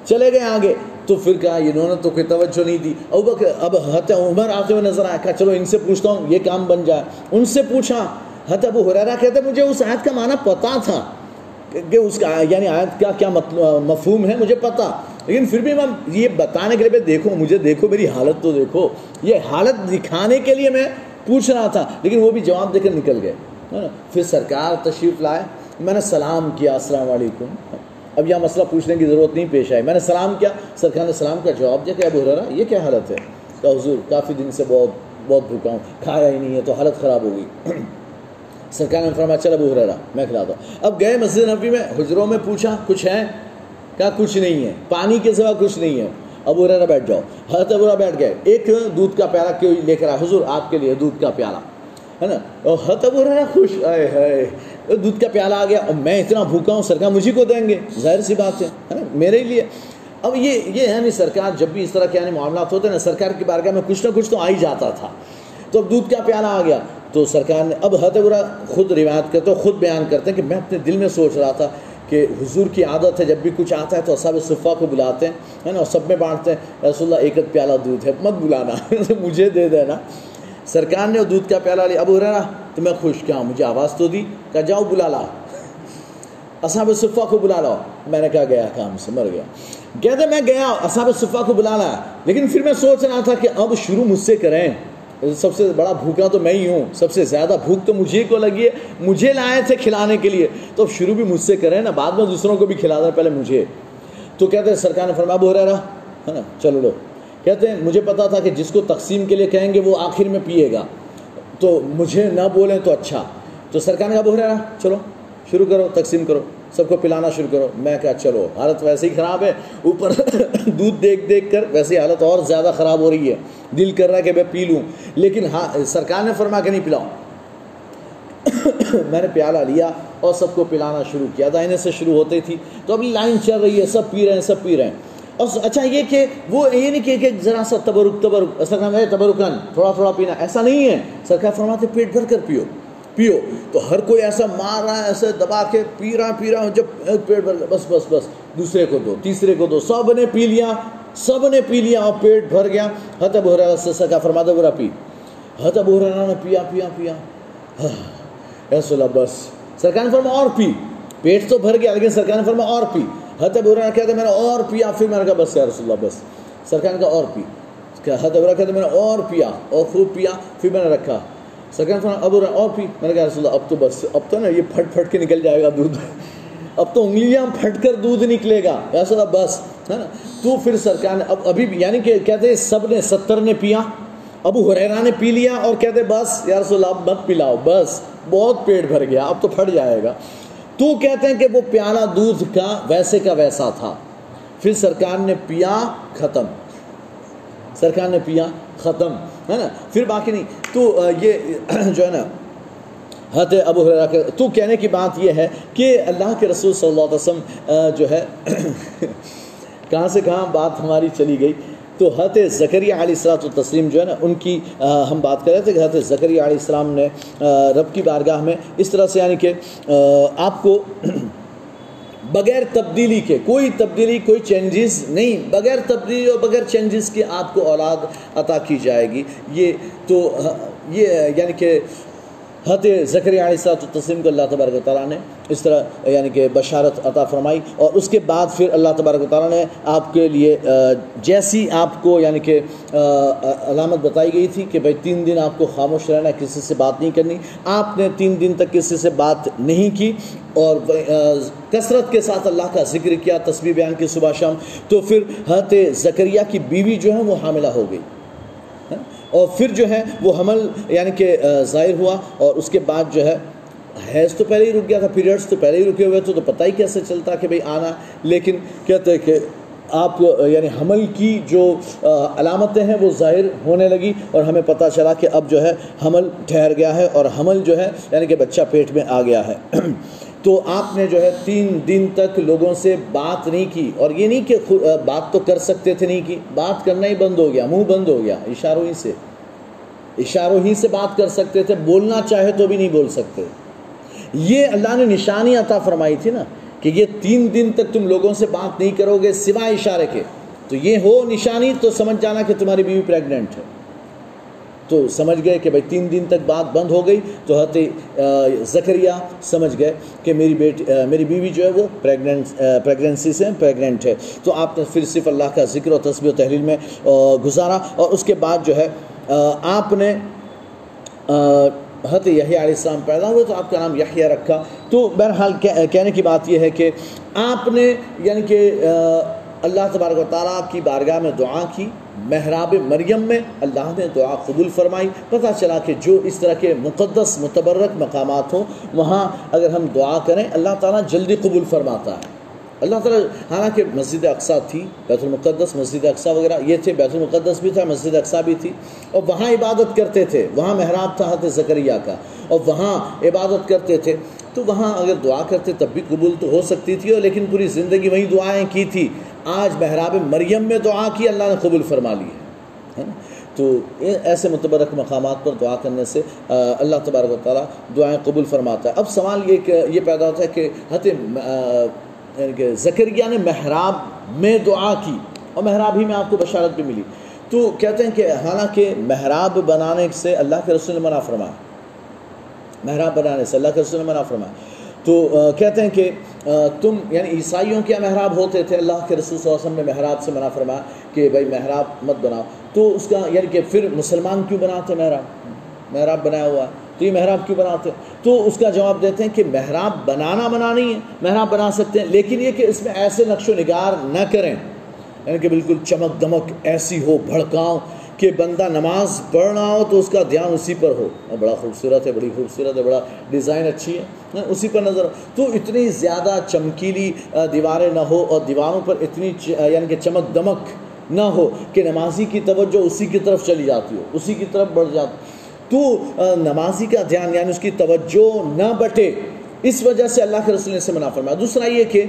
چلے گئے آگے۔ تو پھر کہا، انہوں نے تو کوئی توجہ نہیں دی۔ اب اب حت عمر آتے ہوئے نظر آیا، کہا، چلو ان سے پوچھتا ہوں، یہ کام بن جائے۔ ان سے پوچھا حت ابو حریرہ کہتے مجھے اس آیت کا معنی پتا تھا۔ کہ اس کا یعنی آیت کا کیا مفہوم ہے مجھے پتا۔ لیکن پھر بھی میں یہ بتانے کے لیے دیکھو، مجھے دیکھو، میری حالت تو دیکھو۔ یہ حالت دکھانے کے لیے میں پوچھ رہا تھا، لیکن وہ بھی جواب دے کر نکل گئے۔ ہاں، پھر سرکار تشریف لائے۔ میں نے سلام کیا، السلام علیکم۔ اب یہاں مسئلہ پوچھنے کی ضرورت نہیں پیش آئی۔ میں نے سلام کیا، سرکار نے سلام کا جواب دیا کہ ابو حرارہ یہ کیا حالت ہے؟ کہ حضور، کافی دن سے بہت بہت بھوکا ہوں، کھایا ہی نہیں ہے تو حالت خراب ہو گئی۔ سرکار نے فرمایا چل ابو حرارہ میں کھلاتا ہوں اب گئے مسجد نبی میں حجروں میں پوچھا کچھ ہے کہا کچھ نہیں ہے پانی کے سوا کچھ نہیں ہے ابو حرارہ بیٹھ جاؤ حضرت ابو بیٹھ گئے ایک دودھ کا پیالہ کیوں لے کر آئے حضور آپ کے لیے دودھ کا پیالہ ہے نا اور حضرت ابو حرارہ خوش آئے ہے دودھ کا پیالہ آ گیا اور میں اتنا بھوکا ہوں سرکار مجھے کو دیں گے ظاہر سی بات ہے نا میرے لیے اب یہ یہ ہے نہیں سرکار جب بھی اس طرح کے یعنی معاملات ہوتے ہیں نا سرکار کی بارگاہ میں کچھ نہ کچھ تو آ ہی جاتا تھا تو اب دودھ کا پیالہ آ گیا تو سرکار نے اب حت برا خود روایت کرتے خود بیان کرتے ہیں کہ میں اپنے دل میں سوچ رہا تھا کہ حضور کی عادت ہے جب بھی کچھ آتا ہے تو سب صفحہ کو بلاتے ہیں، ہے نا، اور سب میں بانٹتے ہیں رسول اللہ، ایک پیالہ دودھ ہے، مت بلانا، مجھے دے دینا۔ سرکار نے وہ دودھ کا پیالہ لیا اب ہو رہا تو میں خوش کیا ہوں مجھے آواز تو دی، کہا جاؤ بلا لا۔ اصحاب صفا کو بلا لاؤ۔ میں نے کہا گیا کام سے، مر گیا۔ کہتے میں گیا اصحاب صفا کو بلا لایا، لیکن پھر میں سوچ رہا تھا کہ اب شروع مجھ سے کریں۔ سب سے بڑا بھوکا تو میں ہی ہوں، سب سے زیادہ بھوک تو مجھے کو لگی ہے، مجھے لائے تھے کھلانے کے لیے۔ تو اب شروع بھی مجھ سے کریں نا، بعد میں دوسروں کو بھی کھلا دیں پہلے مجھے۔ تو کہتے ہیں، سرکار نے فرما ابو حریرہ ہے نا، چلو لو۔ کہتے ہیں، مجھے پتا تھا کہ جس کو تقسیم کے لیے کہیں گے وہ آخر میں پیے گا۔ تو مجھے نہ بولیں تو اچھا۔ تو سرکار نے کہا، ابو حریرہ چلو، شروع کرو، تقسیم کرو۔ سب کو پلانا شروع کرو۔ میں کہا، چلو، حالت ویسے ہی خراب ہے۔ اوپر دودھ دیکھ دیکھ کر ویسے حالت اور زیادہ خراب ہو رہی ہے۔ دل کر رہا ہے کہ میں پی لوں۔ لیکن ہاں سرکار نے فرما کہ نہیں پلاؤ۔ میں نے پیالہ لیا اور سب کو پلانا شروع کیا۔ دائنے سے شروع ہوتی تھی۔ تو ابھی لائن چل رہی ہے، سب پی رہے ہیں، سب پی رہے ہیں۔ اور اچھا یہ کہ وہ یہ نہیں کہ ذرا سا تبرک تبرک۔ سرکار تبرکن، تھوڑا تھوڑا پینا۔ ایسا نہیں ہے۔ سرکار فرماتے پیٹ بھر کر پیو۔ پیو۔ تو ہر کوئی ایسا مار رہا ہے، ایسے دبا کے پی رہا پی رہا جب پیٹ بھر بس بس بس، دوسرے کو دو، تیسرے کو دو، سب نے پی لیا، سب نے پی لیا اور پیٹ بھر گیا۔ حت ابو حریرہ سے سرکار فرماتا برا پی۔ حت ابو حریرہ نے پیا پیا پیا۔ ایسا اللہ، بس۔ سرکار نے فرما اور پی۔ پیٹ تو بھر گیا، لیکن سرکار نے فرما اور پی۔ حت ابو حریرہ کہتے میں نے اور پیا، پھر میں نے کہا بس یا رسول اللہ، بس۔ سرکار نے کہا اور پی۔ حت ابو حریرہ کہتے میں نے اور پیا، اور خوب پیا، پھر میں نے رکھا۔ سرکار فرما ابو حریرہ اور پی میں نے کہا، رسول اللہ، اب تو بس اب تو نا یہ پھٹ پھٹ کے نکل جائے گا دودھ. اب تو انگلیاں پھٹ کر دودھ نکلے گا۔ ایسا اللہ، بس، ہے نا؟ تو پھر سرکار نے اب ابھی بھی یعنی کہ کہتے سب نے ستر نے پیا، ابو حریرہ نے پی لیا اور کہتے بس، یا رسول اللہ، اب مت پلاؤ، بس، بہت پیٹ بھر گیا، اب تو پھٹ جائے گا۔ تو کہتے ہیں کہ وہ پیالہ دودھ کا ویسے کا ویسا تھا۔ پھر سرکار نے پیا، ختم۔ سرکار نے پیا ختم، ہے نا؟ پھر باقی نہیں، تو یہ، جو ہے نا حت ابو کے، تو کہنے کی بات یہ ہے کہ اللہ کے رسول صلی اللہ علیہ وسلم جو ہے، کہاں سے کہاں بات ہماری چلی گئی؟ تو حضرت زکریہ علیہ السلاۃ و تسلیم جو ہے نا، ان کی ہم بات کر رہے تھے کہ حضرت زکریہ علیہ السلام نے رب کی بارگاہ میں اس طرح سے یعنی کہ آپ کو بغیر تبدیلی کے، کوئی تبدیلی، کوئی چینجز نہیں، بغیر تبدیلی اور بغیر چینجز کے آپ کو اولاد عطا کی جائے گی۔ یہ تو، یہ یعنی کہ حت ذکری علیہ صاحب تسلیم کو اللہ تبارک و تعالیٰ نے اس طرح یعنی کہ بشارت عطا فرمائی اور اس کے بعد پھر اللہ تبارک و تعالیٰ نے آپ کے لیے جیسی آپ کو یعنی کہ علامت بتائی گئی تھی کہ بھائی تین دن آپ کو خاموش رہنا کسی سے بات نہیں کرنی۔ آپ نے تین دن تک کسی سے بات نہیں کی اور کثرت کے ساتھ اللہ کا ذکر کیا تصویر بیان کی صبح شام۔ تو پھر حت ذکریہ کی بیوی جو ہے وہ حاملہ ہو گئی۔ اور پھر جو ہے وہ حمل یعنی کہ ظاہر ہوا اور اس کے بعد جو ہے حیض تو پہلے ہی رک گیا تھا پیریڈس تو پہلے ہی رکے ہوئے تھے، تو پتہ ہی کیسے چلتا کہ بھئی آنا۔ لیکن کہتے ہیں کہ آپ یعنی حمل کی جو علامتیں ہیں وہ ظاہر ہونے لگی اور ہمیں پتہ چلا کہ اب جو ہے حمل ٹھہر گیا ہے اور حمل جو ہے یعنی کہ بچہ پیٹ میں آ گیا ہے۔ تو آپ نے جو ہے تین دن تک لوگوں سے بات نہیں کی اور یہ نہیں کہ بات تو کر سکتے تھے نہیں کی، بات کرنا ہی بند ہو گیا، منہ بند ہو گیا، اشاروں ہی سے۔ اشاروں ہی سے بات کر سکتے تھے، بولنا چاہے تو بھی نہیں بول سکتے۔ یہ اللہ نے نشانی عطا فرمائی تھی نا کہ یہ تین دن تک تم لوگوں سے بات نہیں کرو گے سوائے اشارے کے۔ تو یہ ہو نشانی تو سمجھ جانا کہ تمہاری بیوی پریگننٹ ہے۔ تو سمجھ گئے کہ بھائی تین دن تک بات بند ہو گئی۔ تو حضرت زکریہ سمجھ گئے کہ میری بیٹی میری بیوی جو ہے وہ پریگننٹ پریگننسی سے پریگننٹ ہے۔ تو آپ نے پھر صرف اللہ کا ذکر و تصویر و تحلیل میں گزارا۔ اور اس کے بعد جو ہے آپ نے حضرت یحییٰ علیہ السلام پیدا ہوئے تو آپ کا نام یحییٰ رکھا۔ تو بہرحال کہنے کی بات یہ ہے کہ آپ نے یعنی کہ اللہ تبارک و تعالیٰ کی بارگاہ میں دعا کی۔ محراب مریم میں اللہ نے دعا قبول فرمائی، پتہ چلا کہ جو اس طرح کے مقدس، متبرک مقامات ہوں، وہاں اگر ہم دعا کریں، اللہ تعالیٰ جلدی قبول فرماتا ہے۔ اللہ تعالیٰ، حالانکہ مسجد اقسا تھی، بیت المقدس، مسجد اقسا وغیرہ، یہ تھے، بیت المقدس بھی تھا، مسجد اقسا بھی تھی۔ اور وہاں عبادت کرتے تھے، وہاں محراب تھا حضرت زکریہ کا۔ اور وہاں عبادت کرتے تھے۔ تو وہاں اگر دعا کرتے تب بھی قبول تو ہو سکتی تھی، اور لیکن پوری زندگی وہیں دعائیں کی تھی۔ آج محراب مریم میں دعا کی اللہ نے قبول فرما لی ہے تو ایسے متبرک مقامات پر دعا کرنے سے اللہ تبارک و تعالیٰ دعائیں قبول فرماتا ہے۔ اب سوال یہ کہ، یہ پیدا ہوتا ہے کہ حت یعنی کہ زکریہ نے محراب میں دعا کی اور محراب ہی میں آپ کو بشارت بھی ملی۔ تو کہتے ہیں کہ حالانکہ محراب بنانے سے اللہ کے رسول نے منع فرمایا۔ محراب بنانے سے اللہ کے رسول نے منع فرمایا۔ تو کہتے ہیں کہ تم یعنی عیسائیوں کے محراب ہوتے تھے، اللہ کے رسول صلی اللہ علیہ وسلم نے محراب سے منع فرمایا کہ بھائی محراب مت بناؤ۔ تو اس کا یعنی کہ پھر مسلمان کیوں بناتے محراب؟ محراب بنایا ہوا ہے۔ تو یہ محراب کیوں بناتے؟ ہیں تو اس کا جواب دیتے ہیں کہ محراب بنانا بنا نہیں ہے، محراب بنا سکتے ہیں، لیکن یہ کہ اس میں ایسے نقش و نگار نہ کریں۔ یعنی کہ بالکل چمک دمک ایسی ہو بھڑکاؤں کہ بندہ نماز پڑھ رہا ہو تو اس کا دھیان اسی پر ہو۔ ہاں، بڑا خوبصورت ہے، بڑی خوبصورت ہے، بڑا ڈیزائن اچھی ہے۔ ہاں، اسی پر نظر۔ تو اتنی زیادہ چمکیلی دیواریں نہ ہو اور دیواروں پر اتنی یعنی کہ چمک دمک نہ ہو کہ نمازی کی توجہ اسی کی طرف چلی جاتی ہو، اسی کی طرف بڑھ جاتی۔ تو نمازی کا دھیان یعنی اس کی توجہ نہ بٹے اس وجہ سے اللہ کے رسول نے سے منع فرمایا۔ دوسرا یہ کہ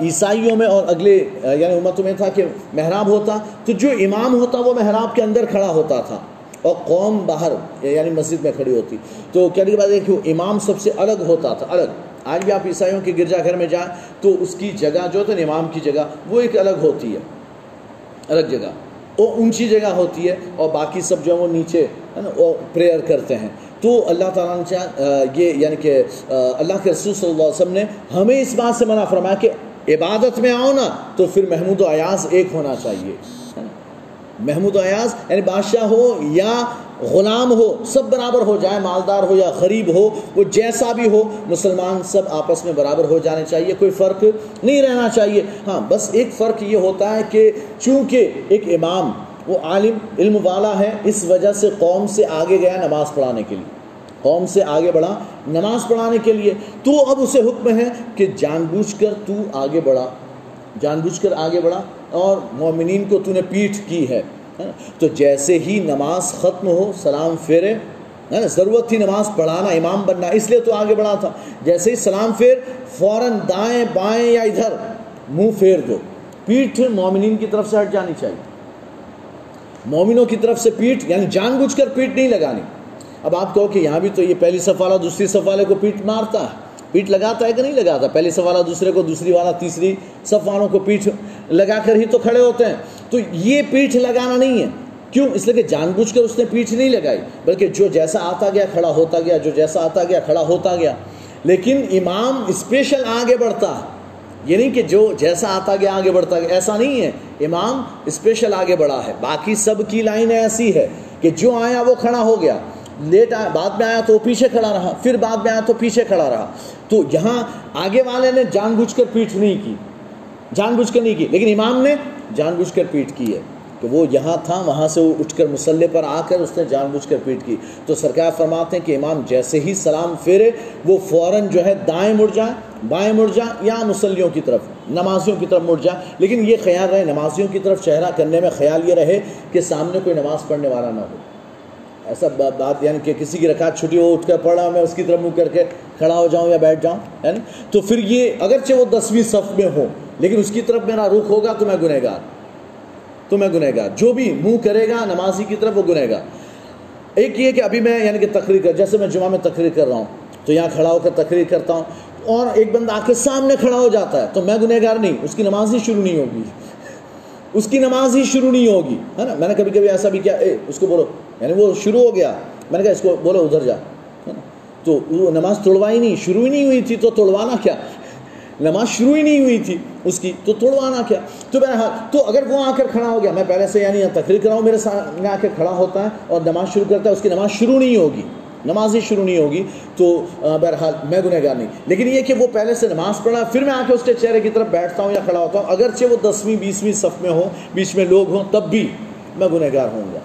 عیسائیوں میں اور اگلے یعنی امتوں میں تھا کہ محراب ہوتا، تو جو امام ہوتا وہ محراب کے اندر کھڑا ہوتا تھا اور قوم باہر یعنی مسجد میں کھڑی ہوتی۔ تو کہنے کی بات ہے کہ امام سب سے الگ ہوتا تھا، الگ۔ آج بھی آپ عیسائیوں کے گرجا گھر میں جائیں تو اس کی جگہ جو ہے امام کی جگہ، وہ ایک الگ ہوتی ہے۔ الگ جگہ۔ وہ اونچی جگہ ہوتی ہے اور باقی سب جو ہے وہ نیچے وہ پریئر کرتے ہیں۔ تو اللہ تعالیٰ نے چاہ یہ یعنی کہ اللہ کے رسول صلی اللہ علیہ وسلم نے ہمیں اس بات سے منع فرمایا کہ عبادت میں آؤ نا تو پھر محمود و ایاز ایک ہونا چاہیے۔ محمود و ایاز یعنی بادشاہ ہو یا غلام ہو، سب برابر ہو جائے، مالدار ہو یا غریب ہو، وہ جیسا بھی ہو، مسلمان سب آپس میں برابر ہو جانے چاہیے، کوئی فرق نہیں رہنا چاہیے۔ ہاں بس ایک فرق یہ ہوتا ہے کہ چونکہ ایک امام وہ عالم، علم والا ہے، اس وجہ سے قوم سے آگے گیا نماز پڑھانے کے لیے۔ قوم سے آگے بڑھا نماز پڑھانے کے لیے۔ تو اب اسے حکم ہے کہ جان بوجھ کر تو آگے بڑھا۔ جان بوجھ کر آگے بڑھا اور مومنین کو تو نے پیٹھ کی ہے تو جیسے ہی نماز ختم ہو، سلام پھیرے، ہے نا؟ ضرورت تھی نماز پڑھانا، امام بننا، اس لیے تو آگے بڑھا تھا۔ جیسے ہی سلام پھیر، فوراً دائیں بائیں یا ادھر، منہ پھیر دو۔ پیٹھ مومنین کی طرف سے ہٹ جانی چاہیے۔ مومنوں کی طرف سے پیٹ یعنی جان بوجھ کر پیٹ نہیں لگانی۔ اب آپ کہو کہ یہاں بھی تو یہ پہلی صف والا دوسری صف والے کو پیٹ مارتا ہے۔ پیٹ لگاتا ہے کہ نہیں لگاتا؟ پہلی صف والا دوسرے کو، دوسری والا تیسری صف والوں کو پیٹ لگا کر ہی تو کھڑے ہوتے ہیں۔ تو یہ پیٹھ لگانا نہیں ہے۔ کیوں؟ اس لیے کہ جان بوجھ کر اس نے پیٹھ نہیں لگائی، بلکہ جو جیسا آتا گیا کھڑا ہوتا گیا، جو جیسا آتا گیا کھڑا ہوتا گیا۔ لیکن امام اسپیشل آگے بڑھتا۔ یہ نہیں کہ جو جیسا آتا گیا آگے بڑھتا۔ گیا ایسا نہیں ہے۔ امام اسپیشل آگے بڑھا ہے۔ باقی سب کی لائن ایسی ہے کہ جو آیا وہ کھڑا ہو گیا۔ لیٹ آیا بعد میں آیا تو پیچھے کھڑا رہا۔ پھر بعد میں آیا تو پیچھے کھڑا رہا۔ تو یہاں آگے والے نے جان بوجھ کر پیٹھ نہیں کی۔ جان بوجھ کر نہیں کی۔ لیکن امام نے جان بوجھ کر پیٹ کی ہے کہ وہ یہاں تھا، وہاں سے وہ اٹھ کر مسلح پر آ کر اس نے جان بوجھ کر پیٹ کی۔ تو سرکار فرماتے ہیں کہ امام جیسے ہی سلام پھیرے، وہ فوراً جو ہے دائیں مڑ جائے بائیں مڑ جائے یا مسلیوں کی طرف۔ نمازیوں کی طرف مڑ جائے لیکن یہ خیال رہے، نمازیوں کی طرف چہرہ کرنے میں خیال یہ رہے کہ سامنے کوئی نماز پڑھنے والا نہ ہو۔ ایسا بات یعنی کہ کسی کی رکعت چھٹی ہو، اٹھ کر پڑھا میں، اس کی طرف منہ کر کے کھڑا ہو جاؤں یا بیٹھ جاؤں، ہے نا؟ تو پھر یہ اگرچہ وہ دسویں صف میں ہو لیکن اس کی طرف میرا رخ ہوگا تو میں گنہ گار تو میں گنہ گار جو بھی منہ کرے گا، نمازی کی طرف وہ گنہ گار ایک یہ کہ ابھی میں یعنی کہ تقریر کر جیسے میں جمعہ میں تقریر کر رہا ہوں، تو یہاں کھڑا ہو کر تقریر کرتا ہوں اور ایک بندہ آ کے سامنے کھڑا ہو جاتا ہے، تو میں گنہ گار نہیں، اس کی نماز ہی شروع نہیں ہوگی۔ اس کی نماز ہی شروع نہیں ہوگی، ہے نا؟ میں نے کبھی کبھی ایسا بھی کیا، اے، اس کو بولو یعنی وہ شروع ہو گیا، میں نے کہا اس کو بولو، ادھر جا تو وہ نماز توڑوائی نہیں، شروع ہی نہیں ہوئی تھی، تو توڑوانا کیا؟ نماز شروع ہی نہیں ہوئی تھی اس کی، تو توڑوانا کیا؟ تو بہرحال، تو اگر وہ آ کر کھڑا ہو گیا، میں پہلے سے یعنی تقریر کراؤں، میرے سامنے آ کر کھڑا ہوتا ہے اور نماز شروع کرتا ہے، اس کی نماز شروع نہیں ہوگی۔ نماز ہی شروع نہیں ہوگی تو بہرحال میں گنہ گار نہیں۔ لیکن یہ کہ وہ پہلے سے نماز پڑھا، پھر میں آ کے اس کے چہرے کی طرف بیٹھتا ہوں یا کھڑا ہوتا ہوں، اگرچہ وہ دسویں، بیسویں صف میں ہوں، بیچ میں لوگ ہوں، تب بھی میں گنہ گار ہوں گا۔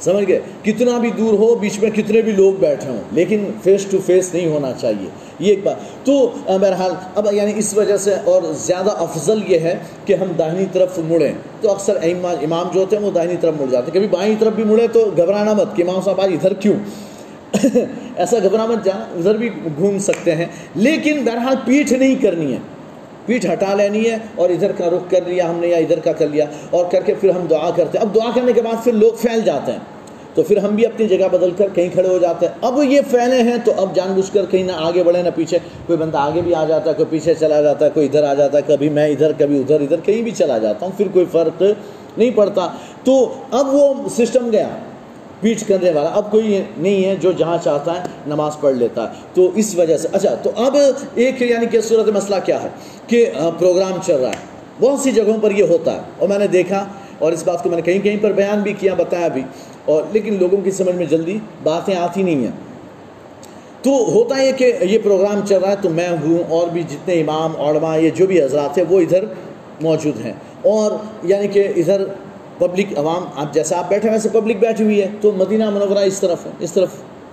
سمجھ گئے؟ کتنا بھی دور ہو، بیچ میں کتنے بھی لوگ بیٹھے ہوں، لیکن فیس ٹو فیس نہیں ہونا چاہیے۔ یہ ایک بات۔ تو بہرحال، اب یعنی اس وجہ سے اور زیادہ افضل یہ ہے کہ ہم داہنی طرف مڑیں۔ تو اکثر امام جو ہوتے ہیں، وہ داہنی طرف مڑ جاتے ہیں۔ کبھی بائیں طرف بھی مڑے تو گھبرانا مت کہ امام صاحب، آج ادھر کیوں؟ ایسا گھبرا مت جانا، ادھر بھی گھوم سکتے ہیں۔ لیکن بہرحال پیٹھ نہیں کرنی ہے۔ پیٹھ ہٹا لینی ہے اور ادھر کا رخ کر لیا ہم نے یا ادھر کا کر لیا اور کر کے پھر ہم دعا کرتے ہیں۔ اب دعا کرنے کے بعد پھر لوگ پھیل جاتے ہیں۔ تو پھر ہم بھی اپنی جگہ بدل کر کہیں کھڑے ہو جاتے ہیں۔ اب یہ پھیلے ہیں تو اب جان بوجھ کر کہیں نہ آگے بڑھے نہ پیچھے۔ کوئی بندہ آگے بھی آ جاتا ہے، کوئی پیچھے چلا جاتا ہے، کوئی ادھر آ جاتا ہے، کبھی میں ادھر، کبھی ادھر ادھر کہیں بھی چلا جاتا ہوں۔ پھر کوئی فرق نہیں پڑتا۔ تو اب وہ سسٹم گیا۔ پیٹ کرنے والا۔ اب کوئی نہیں ہے جو جہاں چاہتا ہے نماز پڑھ لیتا ہے۔ تو اس وجہ سے اچھا تو اب ایک یعنی کہ صورت مسئلہ کیا ہے کہ پروگرام چل رہا ہے۔ بہت سی جگہوں پر یہ ہوتا ہے۔ اور میں نے دیکھا، اور اس بات کو میں نے کہیں کہیں پر بیان بھی کیا، بتایا بھی۔ اور لیکن لوگوں کی سمجھ میں جلدی باتیں آتی نہیں ہیں۔ تو ہوتا ہے کہ یہ پروگرام چل رہا ہے، تو میں ہوں، اور بھی جتنے امام، علماء، یہ جو بھی حضرات ہیں، وہ ادھر موجود ہیں۔ اور یعنی کہ ادھر پبلک عوام، آپ جیسا آپ بیٹھے ویسے پبلک بیٹھی ہوئی ہے۔ تو مدینہ منورہ اس طرف ہے، اس طرف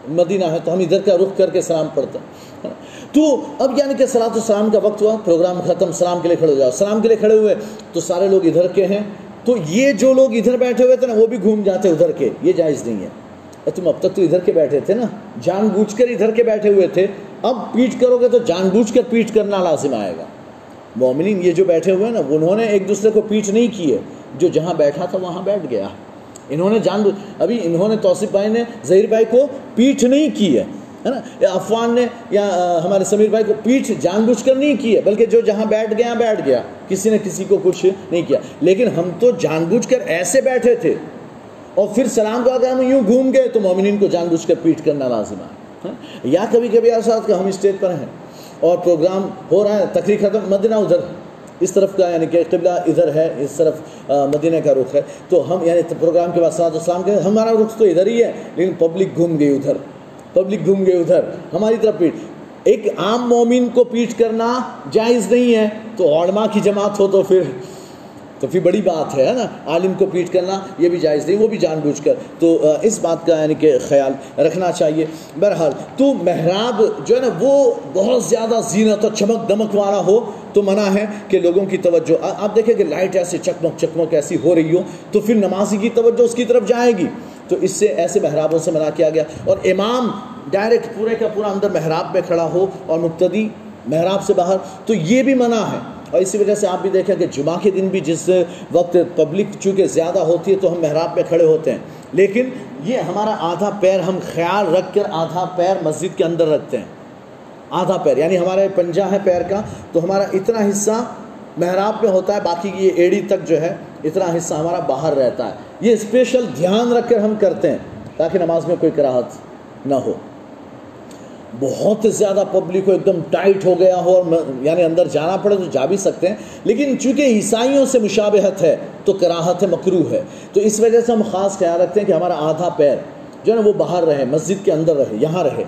مدینہ ہے، تو ہم ادھر کا رخ کر کے سلام پڑھتے ہیں۔ تو اب یعنی کہ سلاۃ السلام کا وقت ہوا، پروگرام ختم، سلام کے لیے کھڑے ہو جاؤ۔ سلام کے لیے کھڑے ہوئے، تو سارے لوگ ادھر کے ہیں۔ تو یہ جو لوگ ادھر بیٹھے ہوئے تھے نا، وہ بھی گھوم جاتے ادھر کے، یہ جائز نہیں ہے۔ تم اب تک تو ادھر کے بیٹھے تھے نا، جان بوجھ کر ادھر کے بیٹھے ہوئے تھے۔ اب پیٹ کرو گے تو جان بوجھ کر پیٹ کرنا لازم آئے گا۔ مومنین یہ جو بیٹھے ہوئے ہیں نا، انہوں نے ایک دوسرے کو پیٹ نہیں کی ہے جو جہاں بیٹھا تھا وہاں بیٹھ گیا۔ انہوں نے جان ابھی انہوں نے توصیف بھائی نے ظہیر بھائی کو پیٹ نہیں کی ہے نا؟ یا افوان نے یا ہمارے سمیر بھائی کو پیٹھ جان بوجھ کر نہیں کی ہے، بلکہ جو جہاں بیٹھ گیا بیٹھ گیا۔ کسی نے کسی کو کچھ نہیں کیا۔ لیکن ہم تو جان بوجھ کر ایسے بیٹھے تھے۔ اور پھر سلام کو اگر ہم یوں گھوم گئے تو مومنین کو جان بوجھ کر پیٹ کرنا لازم ہے یا کبھی کبھی ایسا کہ ہم اسٹیج پر ہیں اور پروگرام ہو رہا ہے، تقریر ختم، مدینہ ادھر اس طرف کا یعنی کہ قبلہ ادھر ہے، اس طرف مدینہ کا رخ ہے۔ تو ہم یعنی پروگرام کے بعد صلاح السلام کے ہمارا رخ تو ادھر ہی ہے، لیکن پبلک گھوم گئی ادھر۔ پبلک گھوم گئے ادھر۔ ہماری طرف پیٹ۔ ایک عام مومن کو پیٹ کرنا جائز نہیں ہے، تو علماء کی جماعت ہو تو پھر تو پھر بڑی بات ہے نا، عالم کو پیٹ کرنا، یہ بھی جائز نہیں، وہ بھی جان بوجھ کر۔ تو اس بات کا یعنی کہ خیال رکھنا چاہیے۔ بہرحال، تو محراب جو ہے نا، وہ بہت زیادہ زینت اور چمک دمک والا ہو تو منع ہے کہ لوگوں کی توجہ۔ آپ دیکھیں کہ لائٹ ایسے چکمک چکمک ایسی ہو رہی ہو تو پھر نمازی کی توجہ اس کی طرف جائے گی۔ تو اس سے ایسے محرابوں سے منع کیا گیا۔ اور امام ڈائریکٹ پورے کا پورا اندر محراب میں کھڑا ہو اور مقتدی محراب سے باہر، تو یہ بھی منع ہے۔ اور اسی وجہ سے آپ بھی دیکھیں کہ جمعہ کے دن بھی جس وقت پبلک چونکہ زیادہ ہوتی ہے تو ہم محراب میں کھڑے ہوتے ہیں۔ لیکن یہ ہمارا آدھا پیر ہم خیال رکھ کر آدھا پیر مسجد کے اندر رکھتے ہیں۔ آدھا پیر یعنی ہمارے پنجا ہے پیر کا، تو ہمارا اتنا حصہ محراب میں ہوتا ہے، باقی یہ ایڑی تک جو ہے، اتنا حصہ ہمارا باہر رہتا ہے۔ یہ اسپیشل دھیان رکھ کر ہم کرتے ہیں تاکہ نماز میں کوئی کراہت نہ ہو۔ بہت زیادہ پبلک ہو ایک دم ٹائٹ ہو گیا ہو اور یعنی اندر جانا پڑے تو جا بھی سکتے ہیں۔ لیکن چونکہ عیسائیوں سے مشابہت ہے، تو کراہت ہے مکرو ہے۔ تو اس وجہ سے ہم خاص خیال رکھتے ہیں کہ ہمارا آدھا پیر جو ہے نا وہ باہر رہے، مسجد کے اندر رہے، یہاں رہے۔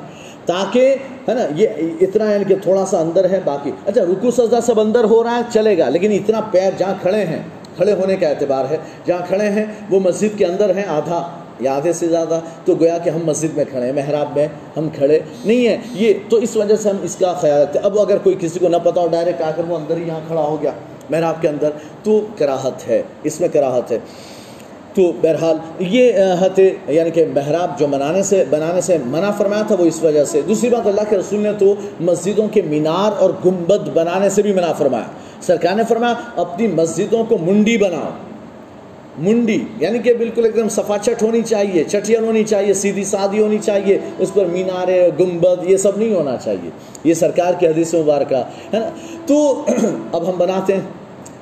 تاکہ، ہے نا، یہ اتنا یعنی کہ تھوڑا سا اندر ہے، باقی اچھا رکو سجدہ سب اندر ہو رہا ہے، چلے گا۔ لیکن اتنا پیر جہاں کھڑے ہیں، کھڑے ہونے کا اعتبار ہے۔ جہاں کھڑے ہیں، وہ مسجد کے اندر ہیں، آدھا یا آدھے سے زیادہ؟ تو گویا کہ ہم مسجد میں کھڑے ہیں، محراب میں ہم کھڑے نہیں ہیں۔ یہ تو اس وجہ سے ہم اس کا خیال رکھتے ہیں۔ اب اگر کوئی کسی کو نہ پتا ہو، ڈائریکٹ آ کر وہ اندر ہی یہاں کھڑا ہو گیا، محراب کے اندر، تو کراہت ہے، اس میں کراہت ہے۔ تو بہرحال یہ حت یعنی کہ محراب جو منانے سے، بنانے سے منع فرمایا تھا، وہ اس وجہ سے۔ دوسری بات، اللہ کے رسول نے تو مسجدوں کے مینار اور گنبد بنانے سے بھی منع فرمایا۔ سرکار نے فرمایا، اپنی مسجدوں کو منڈی بناؤ۔ منڈی یعنی کہ بالکل ایک دم صفا چٹ ہونی چاہیے چٹین ہونی چاہیے، سیدھی سادھی ہونی چاہیے، اس پر مینارے گنبد یہ سب نہیں ہونا چاہیے۔ یہ سرکار کی حدیث مبارکہ، ہے نا؟ تو اب ہم بناتے ہیں۔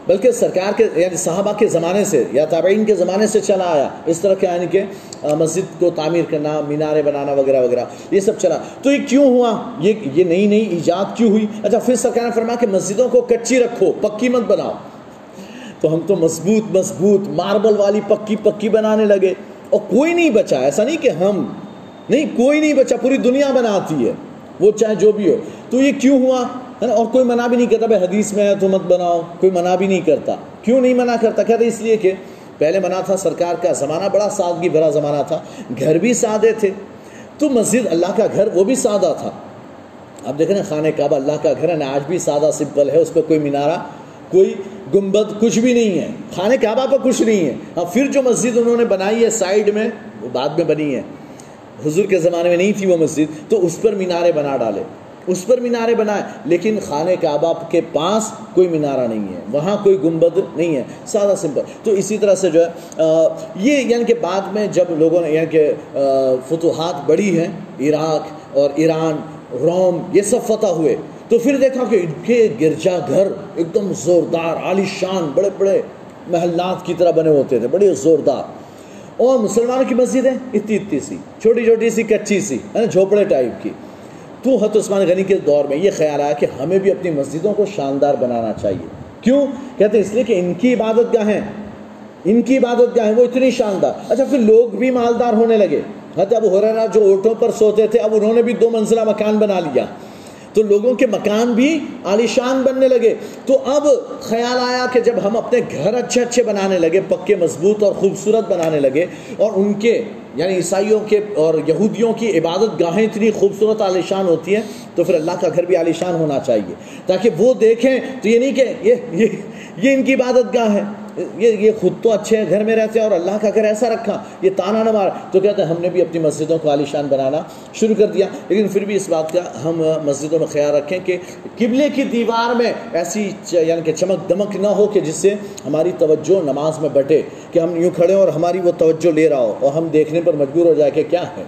بلکہ سرکار کے یعنی صحابہ کے زمانے سے، یا تابعین کے زمانے سے چلا آیا۔ اس طرح کے یعنی کہ مسجد کو تعمیر کرنا، مینارے بنانا وغیرہ وغیرہ، یہ سب چلا۔ تو یہ کیوں ہوا؟ یہ یہ نئی نئی ایجاد کیوں ہوئی؟ اچھا پھر سرکار نے فرمایا کہ مسجدوں کو کچی رکھو، پکی مت بناؤ۔ تو ہم تو مضبوط مضبوط ماربل والی پکی پکی بنانے لگے اور کوئی نہیں بچا، ایسا نہیں کہ ہم، نہیں، کوئی نہیں بچا، پوری دنیا بناتی ہے، وہ چاہے جو بھی ہو۔ تو یہ کیوں ہوا؟ ہے نا؟ اور کوئی منع بھی نہیں کرتا، بھائی، حدیث میں ہے تو مت بناؤ، کوئی منع بھی نہیں کرتا۔ کیوں نہیں منع کرتا؟ کہتے اس لیے کہ پہلے منع تھا سرکار کا زمانہ، بڑا سادگی بھرا زمانہ تھا۔ گھر بھی سادے تھے۔ تو مسجد اللہ کا گھر، وہ بھی سادہ تھا۔ اب دیکھیں نا، خانہ کعبہ اللہ کا گھر ہے نا آج بھی سادہ، سمپل ہے، اس پہ کوئی مینارہ کوئی گنبد کچھ بھی نہیں ہے۔ خانہ کعبہ پہ کچھ نہیں ہے۔ ہاں پھر جو مسجد انہوں نے بنائی ہے سائڈ میں، وہ بعد میں بنی ہے۔ حضور کے زمانے میں نہیں تھی وہ مسجد، تو اس پر مینارے بنا ڈالے۔ اس پر مینارے بنائے، لیکن خانہ کعبہ کے پاس کوئی مینارہ نہیں ہے۔ وہاں کوئی گنبد نہیں ہے۔ سادہ سمپل۔ تو اسی طرح سے جو ہے یہ یعنی کہ بعد میں جب لوگوں نے یعنی کہ فتوحات بڑی ہیں، عراق اور ایران، روم، یہ سب فتح ہوئے۔ تو پھر دیکھا کہ ان کے گرجا گھر ایک دم زوردار، عالی شان، بڑے بڑے محلات کی طرح بنے ہوتے تھے، بڑے زوردار۔ اور مسلمانوں کی مسجد ہے اتنی اتنی سی، چھوٹی چھوٹی سی، کچی سی، ہے نا، جھوپڑے ٹائپ کی۔ تو حت عثمان غنی کے دور میں یہ خیال آیا کہ ہمیں بھی اپنی مسجدوں کو شاندار بنانا چاہیے۔ کیوں؟ کہتے ہیں اس لیے کہ ان کی عبادت گاہیں، ان کی عبادت گاہیں، وہ اتنی شاندار۔ اچھا پھر لوگ بھی مالدار ہونے لگے۔ حضرت ابو حریرہ جو اونٹوں پر سوتے تھے، اب انہوں نے بھی دو منزلہ مکان بنا لیا۔ تو لوگوں کے مکان بھی عالیشان بننے لگے۔ تو اب خیال آیا کہ جب ہم اپنے گھر اچھے اچھے بنانے لگے پکے مضبوط اور خوبصورت بنانے لگے اور ان کے یعنی عیسائیوں کے اور یہودیوں کی عبادت گاہیں اتنی خوبصورت عالیشان ہوتی ہیں تو پھر اللہ کا گھر بھی عالیشان ہونا چاہیے۔ تاکہ وہ دیکھیں تو یہ نہیں کہ یہ یہ, یہ ان کی عبادت گاہ ہے۔ یہ یہ خود تو اچھے ہیں گھر میں رہتے ہیں اور اللہ کا گھر ایسا رکھا، یہ تانا نہ مار تو کہتے ہیں ہم نے بھی اپنی مسجدوں کو عالیشان بنانا شروع کر دیا۔ لیکن پھر بھی اس بات کا ہم مسجدوں میں خیال رکھیں کہ قبلے کی دیوار میں ایسی یعنی کہ چمک دمک نہ ہو کہ جس سے ہماری توجہ نماز میں بٹے، کہ ہم یوں کھڑے اور ہماری وہ توجہ لے رہا ہو اور ہم دیکھنے پر مجبور ہو جائے کہ کیا ہے۔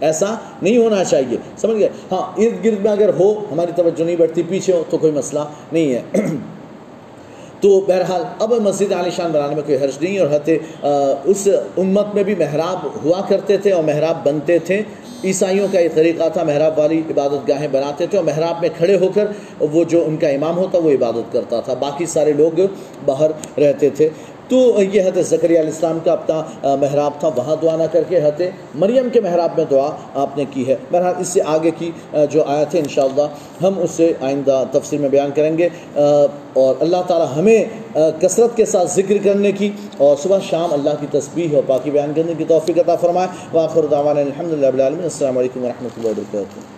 ایسا نہیں ہونا چاہیے۔ سمجھ گئے؟ ہاں ارد گرد میں اگر ہو، ہماری توجہ نہیں بڑھتی، پیچھے ہو، تو کوئی مسئلہ نہیں ہے۔ تو بہرحال اب مسجد عالی شان بنانے میں کوئی حرج نہیں اور حتی اس امت میں بھی محراب ہوا کرتے تھے اور محراب بنتے تھے۔ عیسائیوں کا یہ طریقہ تھا، محراب والی عبادت گاہیں بناتے تھے اور محراب میں کھڑے ہو کر وہ جو ان کا امام ہوتا، وہ عبادت کرتا تھا۔ باقی سارے لوگ باہر رہتے تھے۔ تو یہ حضرت زکریہ علیہ السلام کا اپنا محراب تھا، وہاں دعا نہ کر کے حضرت مریم کے محراب میں دعا آپ نے کی ہے۔ بہرحال اس سے آگے کی جو آیت ہے انشاءاللہ، ہم اس سے آئندہ تفسیر میں بیان کریں گے۔ اور اللہ تعالی ہمیں کثرت کے ساتھ ذکر کرنے کی، اور صبح شام اللہ کی تسبیح اور باقی بیان کرنے کی توفیق عطا فرمائے۔ واخر دعوانا الحمد للہ السلام علیکم ورحمۃ اللہ وبرکاتہ۔